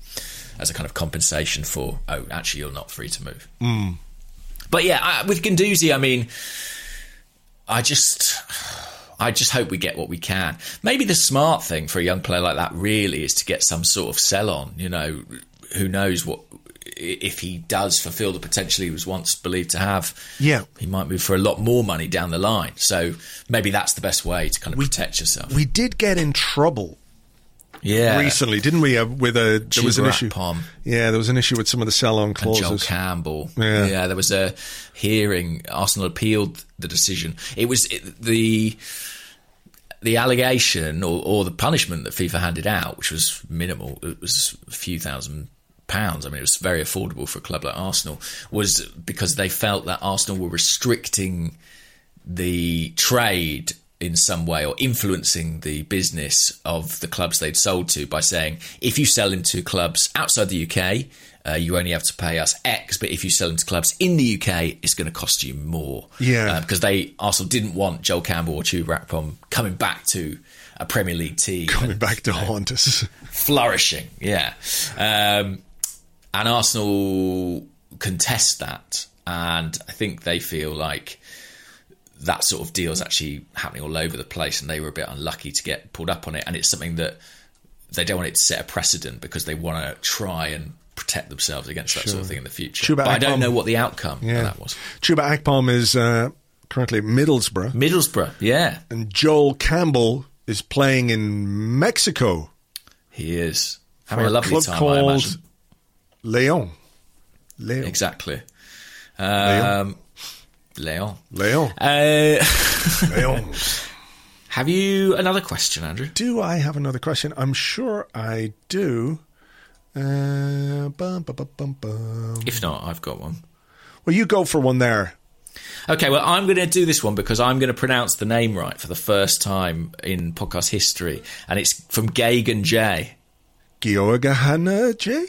as a kind of compensation for, oh, actually, you're not free to move. But yeah, I, with Guendouzi, I mean, I just. I just hope we get what we can. Maybe the smart thing for a young player like that really is to get some sort of sell on. You know, who knows what if he does fulfil the potential he was once believed to have. Yeah. he might move for a lot more money down the line. So maybe that's the best way to kind of protect yourself. We did get in trouble yeah, recently, didn't we? Uh, with a there was an issue. Akpom. Yeah, there was an issue with some of the sell-on and Joel clauses. Campbell. Yeah. there was a hearing. Arsenal appealed the decision. It was it, the the allegation or, or the punishment that FIFA handed out, which was minimal, it was a few thousand pounds. I mean, it was very affordable for a club like Arsenal, was because they felt that Arsenal were restricting the trade in some way or influencing the business of the clubs they'd sold to by saying if you sell into clubs outside the UK, uh, you only have to pay us X, but if you sell into clubs in the UK, it's going to cost you more. Yeah. Uh, because they Arsenal didn't want Joel Campbell or Chuba Akpom coming back to a Premier League team. Coming and, back to you know, haunt us. flourishing. Yeah, um, and Arsenal contest that, and I think they feel like that sort of deal is actually happening all over the place, and they were a bit unlucky to get pulled up on it. And it's something that they don't want it to set a precedent because they want to try and protect themselves against that sort of thing in the future. Chuba but I don't know what the outcome Yeah. of that was. Chuba Akpom is uh, currently Middlesbrough, Middlesbrough, yeah, and Joel Campbell is playing in Mexico he is having a lovely club time. I called imagine. Leon. Leon. Exactly. Um, Leon. Leon. Uh, Leon. have you another question, Andrew? do I have another question? I'm sure I do. Uh, bum, bum, bum, bum, bum. If not, I've got one. Well, you go for one there. Okay, well, I'm going to do this one because I'm going to pronounce the name right for the first time in podcast history, and it's from Gagan J. Georgahana J?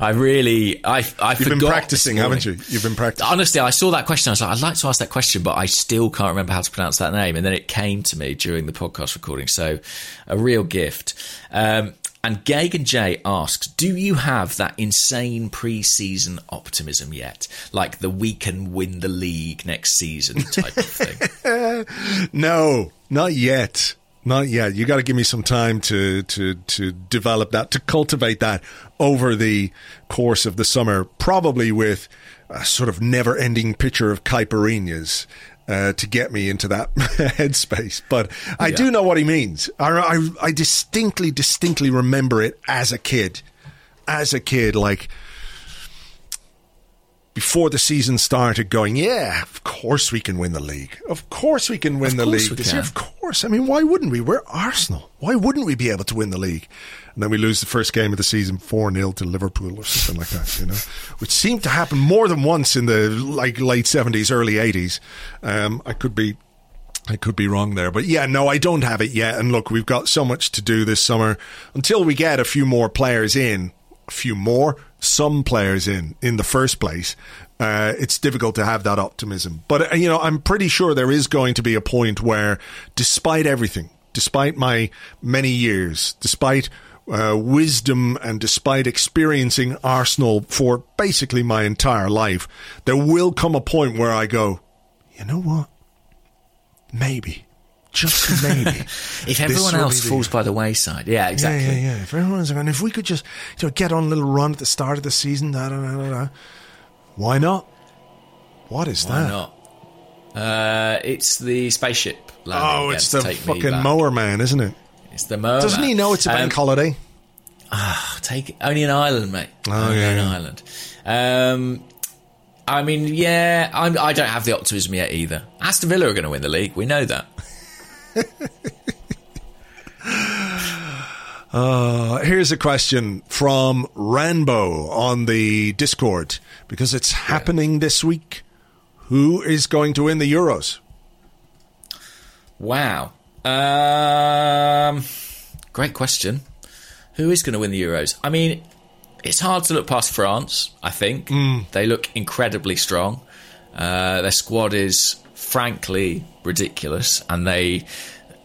I really, I, I You've been practicing, haven't you? You've been practicing. Honestly, I saw that question. I was like, I'd like to ask that question, but I still can't remember how to pronounce that name. And then it came to me during the podcast recording. So, a real gift. Um, and Gagan J asks, Do you have that insane pre season optimism yet? Like the we can win the league next season type of thing? No, not yet. Not yet. You got to give me some time to, to, to develop that, to cultivate that over the course of the summer, probably with a sort of never ending picture of caipirinhas. Uh, to get me into that headspace, but I do know what he means. I, I, I distinctly, distinctly remember it as a kid. As a kid, like before the season started going, yeah, of course we can win the league. Of course we can win Of the league this can. year. Of course. I mean, why wouldn't we? We're Arsenal. Why wouldn't we be able to win the league? And then we lose the first game of the season 4 0 to Liverpool or something like that, you know, which seemed to happen more than once in the like late 70s, early 80s. Um, I could be I could be wrong there, but yeah, no, I don't have it yet. And look, we've got so much to do this summer until we get a few more players in, few more, some players in in the first place. Uh, it's difficult to have that optimism, but uh, you know, I'm pretty sure there is going to be a point where, despite everything, despite my many years, despite uh, wisdom and despite experiencing Arsenal for basically my entire life, there will come a point where I go, you know what? Maybe. Just maybe. If everyone else be the- falls by the wayside, yeah, exactly. Yeah, yeah, yeah. If everyone's going, if we could just you know, get on a little run at the start of the season, da, da, da, da, da. why not? What is Why that? not? Uh, it's the spaceship. Oh, it's the fucking mower man, isn't it? It's the mower. Doesn't he know it's a bank Um, holiday? Take only an island, mate. Oh, only yeah, island. Um, I mean, yeah, I'm, I don't have the optimism yet either. Aston Villa are going to win the league. We know that. Uh, here's a question from Rambo on the Discord because it's happening this week. Who is going to win the Euros? Wow. Um, great question. Who is going to win the Euros? I mean, it's hard to look past France, I think. Mm. They look incredibly strong. Uh, their squad is frankly ridiculous, and they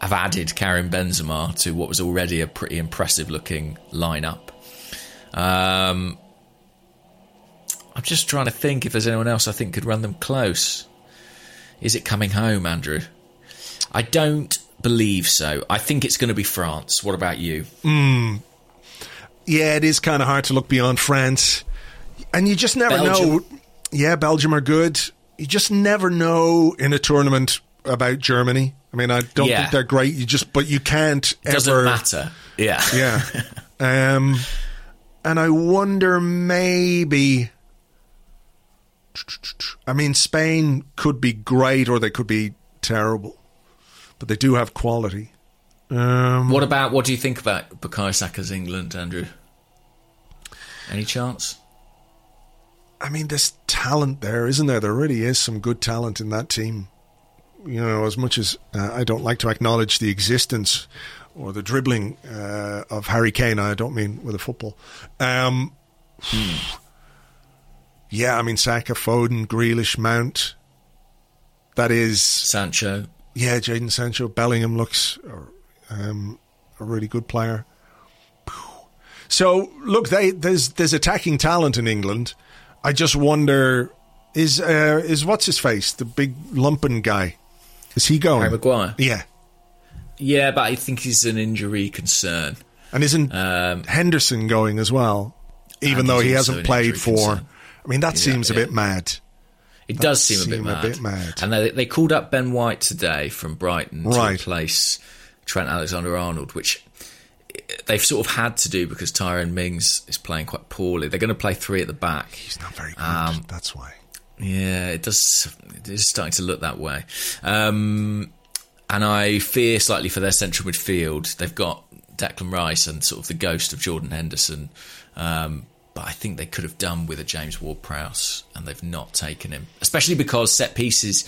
have added Karim Benzema to what was already a pretty impressive looking lineup. Um, I'm just trying to think if there's anyone else I think could run them close. Is it coming home, Andrew? I don't believe so. I think it's going to be France. What about you? Yeah, it is kind of hard to look beyond France. And you just never Belgium. know. Yeah, Belgium are good. You just never know in a tournament about Germany. I mean, I don't Yeah. think they're great. You just, but you can't It doesn't ever. matter. Yeah. Yeah. um, and I wonder maybe. I mean, Spain could be great or they could be terrible. but they do have quality. Um, What about what do you think about Bukayo Saka's England, Andrew? Any chance? I mean, there's talent there, isn't there? There really is some good talent in that team. You know, as much as uh, I don't like to acknowledge the existence or the dribbling uh, of Harry Kane, I don't mean with a football. Um, yeah, I mean, Saka, Foden, Grealish, Mount. That is, Sancho. yeah, Jadon Sancho. Bellingham looks um, a really good player. So, look, they, there's there's attacking talent in England. I just wonder is uh, is what's his face the big lumping guy? Is he going? Harry Maguire. Yeah, Yeah, but I think he's an injury concern. and isn't Um, Henderson going as well? Even though he hasn't played for. concern. I mean, that Yeah, seems a yeah. bit mad. It That does seem a bit, seem a mad. bit mad. And they, they called up Ben White today from Brighton to replace Trent Alexander-Arnold, which they've sort of had to do because Tyrone Mings is playing quite poorly. They're going to play three at the back. He's not very good. Um, That's why. Yeah, it does. It is starting to look that way. Um, and I fear slightly for their central midfield. They've got Declan Rice and sort of the ghost of Jordan Henderson. Um, but I think they could have done with a James Ward Prowse, and they've not taken him. Especially because set pieces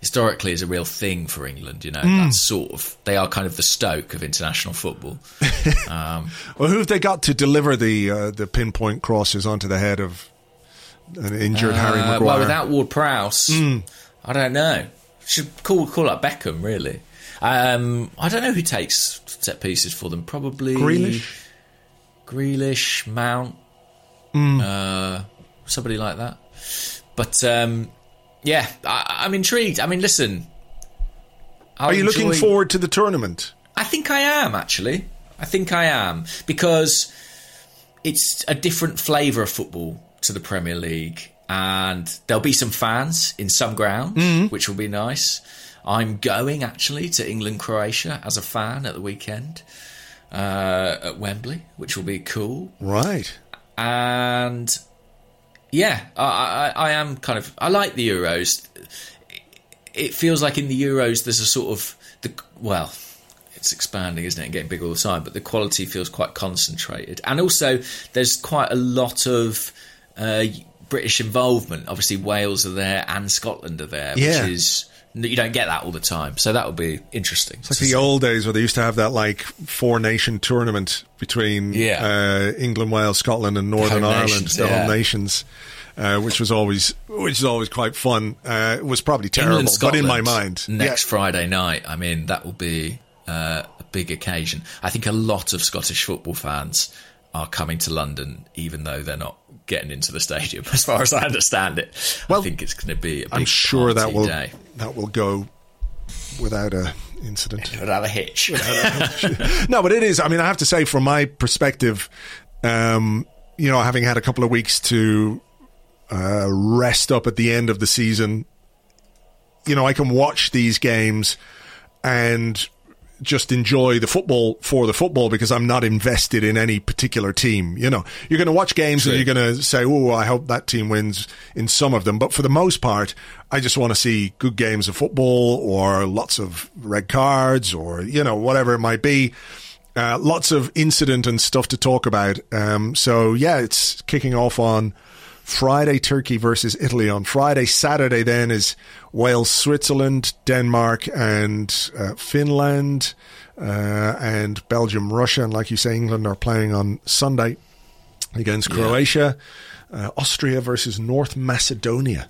historically is a real thing for England. You know, that's sort of they are kind of the Stoke of international football. Well, who have they got to deliver the uh, the pinpoint crosses onto the head of an injured Harry Uh, Maguire? Well, without Ward Prowse, I don't know. Should call call up Beckham really. Um, I don't know who takes set pieces for them. Probably Grealish? Grealish, Mount, Hmm. uh, somebody like that. But um, yeah, I, I'm intrigued. I mean, listen. I'll Are you looking forward to the tournament? I think I am actually. I think I am because it's a different flavour of football to the Premier League, and there'll be some fans in some grounds, which will be nice. I'm going actually to England Croatia as a fan at the weekend uh, at Wembley, which will be cool. Right. And yeah, I, I, I am kind of. I like the Euros. It feels like in the Euros there's a sort of the well, it's expanding, isn't it, and getting bigger all the time. But the quality feels quite concentrated, and also there's quite a lot of uh, British involvement. Obviously, Wales are there and Scotland are there, Yeah. which is you don't get that all the time. So that would be interesting. It's like the old days where they used to have that like four nation tournament between Yeah. uh, England, Wales, Scotland, and Northern home Ireland, nations, the yeah. home nations, uh, which was always which is always quite fun. Uh, it was probably terrible, England, but in my mind, next yeah. Friday night. I mean, that will be uh, a big occasion. I think a lot of Scottish football fans are coming to London, even though they're not getting into the stadium. As far as I understand it, Well, I think it's going to be. A big I'm sure that will day. that will go without a incident. without a hitch. no, but it is. I mean, I have to say, from my perspective, um, you know, having had a couple of weeks to uh, rest up at the end of the season, you know, I can watch these games and just enjoy the football for the football because I'm not invested in any particular team. You know, you're going to watch games and you're going to say, "Oh, I hope that team wins." In some of them, but for the most part, I just want to see good games of football or lots of red cards or you know whatever it might be. Uh, lots of incident and stuff to talk about. Um, so yeah, it's kicking off on Friday, Turkey versus Italy on Friday. Saturday then is Wales, Switzerland, Denmark, and uh, Finland, uh, and Belgium, Russia. And like you say, England are playing on Sunday against Croatia. Uh, Austria versus North Macedonia.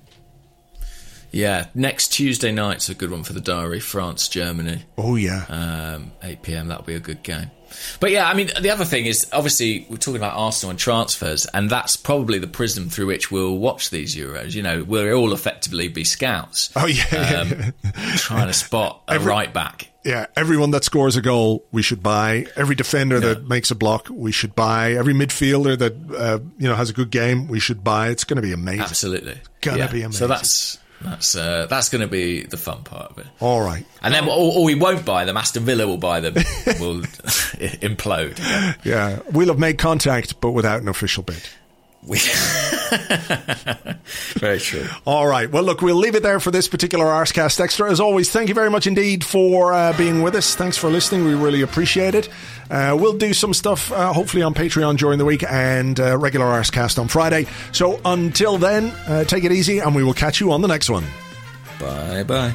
yeah, next Tuesday night's a good one for the diary. France, Germany. Oh yeah, um, 8 p.m. That'll be a good game. But yeah, I mean, the other thing is obviously we're talking about Arsenal and transfers, and that's probably the prism through which we'll watch these Euros. You know, we'll all effectively be scouts. Oh, yeah, yeah, um, trying to spot a Every- right back. yeah. Everyone that scores a goal, we should buy. Every defender that makes a block, we should buy. Every midfielder that uh, you know has a good game, we should buy. It's going to be amazing. Absolutely, Gonna be amazing. So that's that's uh, that's going to be the fun part of it. All right. And then, or, or we won't buy them. Aston Villa will buy them. we'll implode. Yeah, we'll have made contact, but without an official bid. We very true. All right. Well, look, we'll leave it there for this particular Arscast Extra. As always, thank you very much indeed for uh, being with us. Thanks for listening. We really appreciate it. Uh, we'll do some stuff, uh, hopefully, on Patreon during the week and uh, regular Arscast on Friday. So until then, uh, take it easy, and we will catch you on the next one. Bye bye.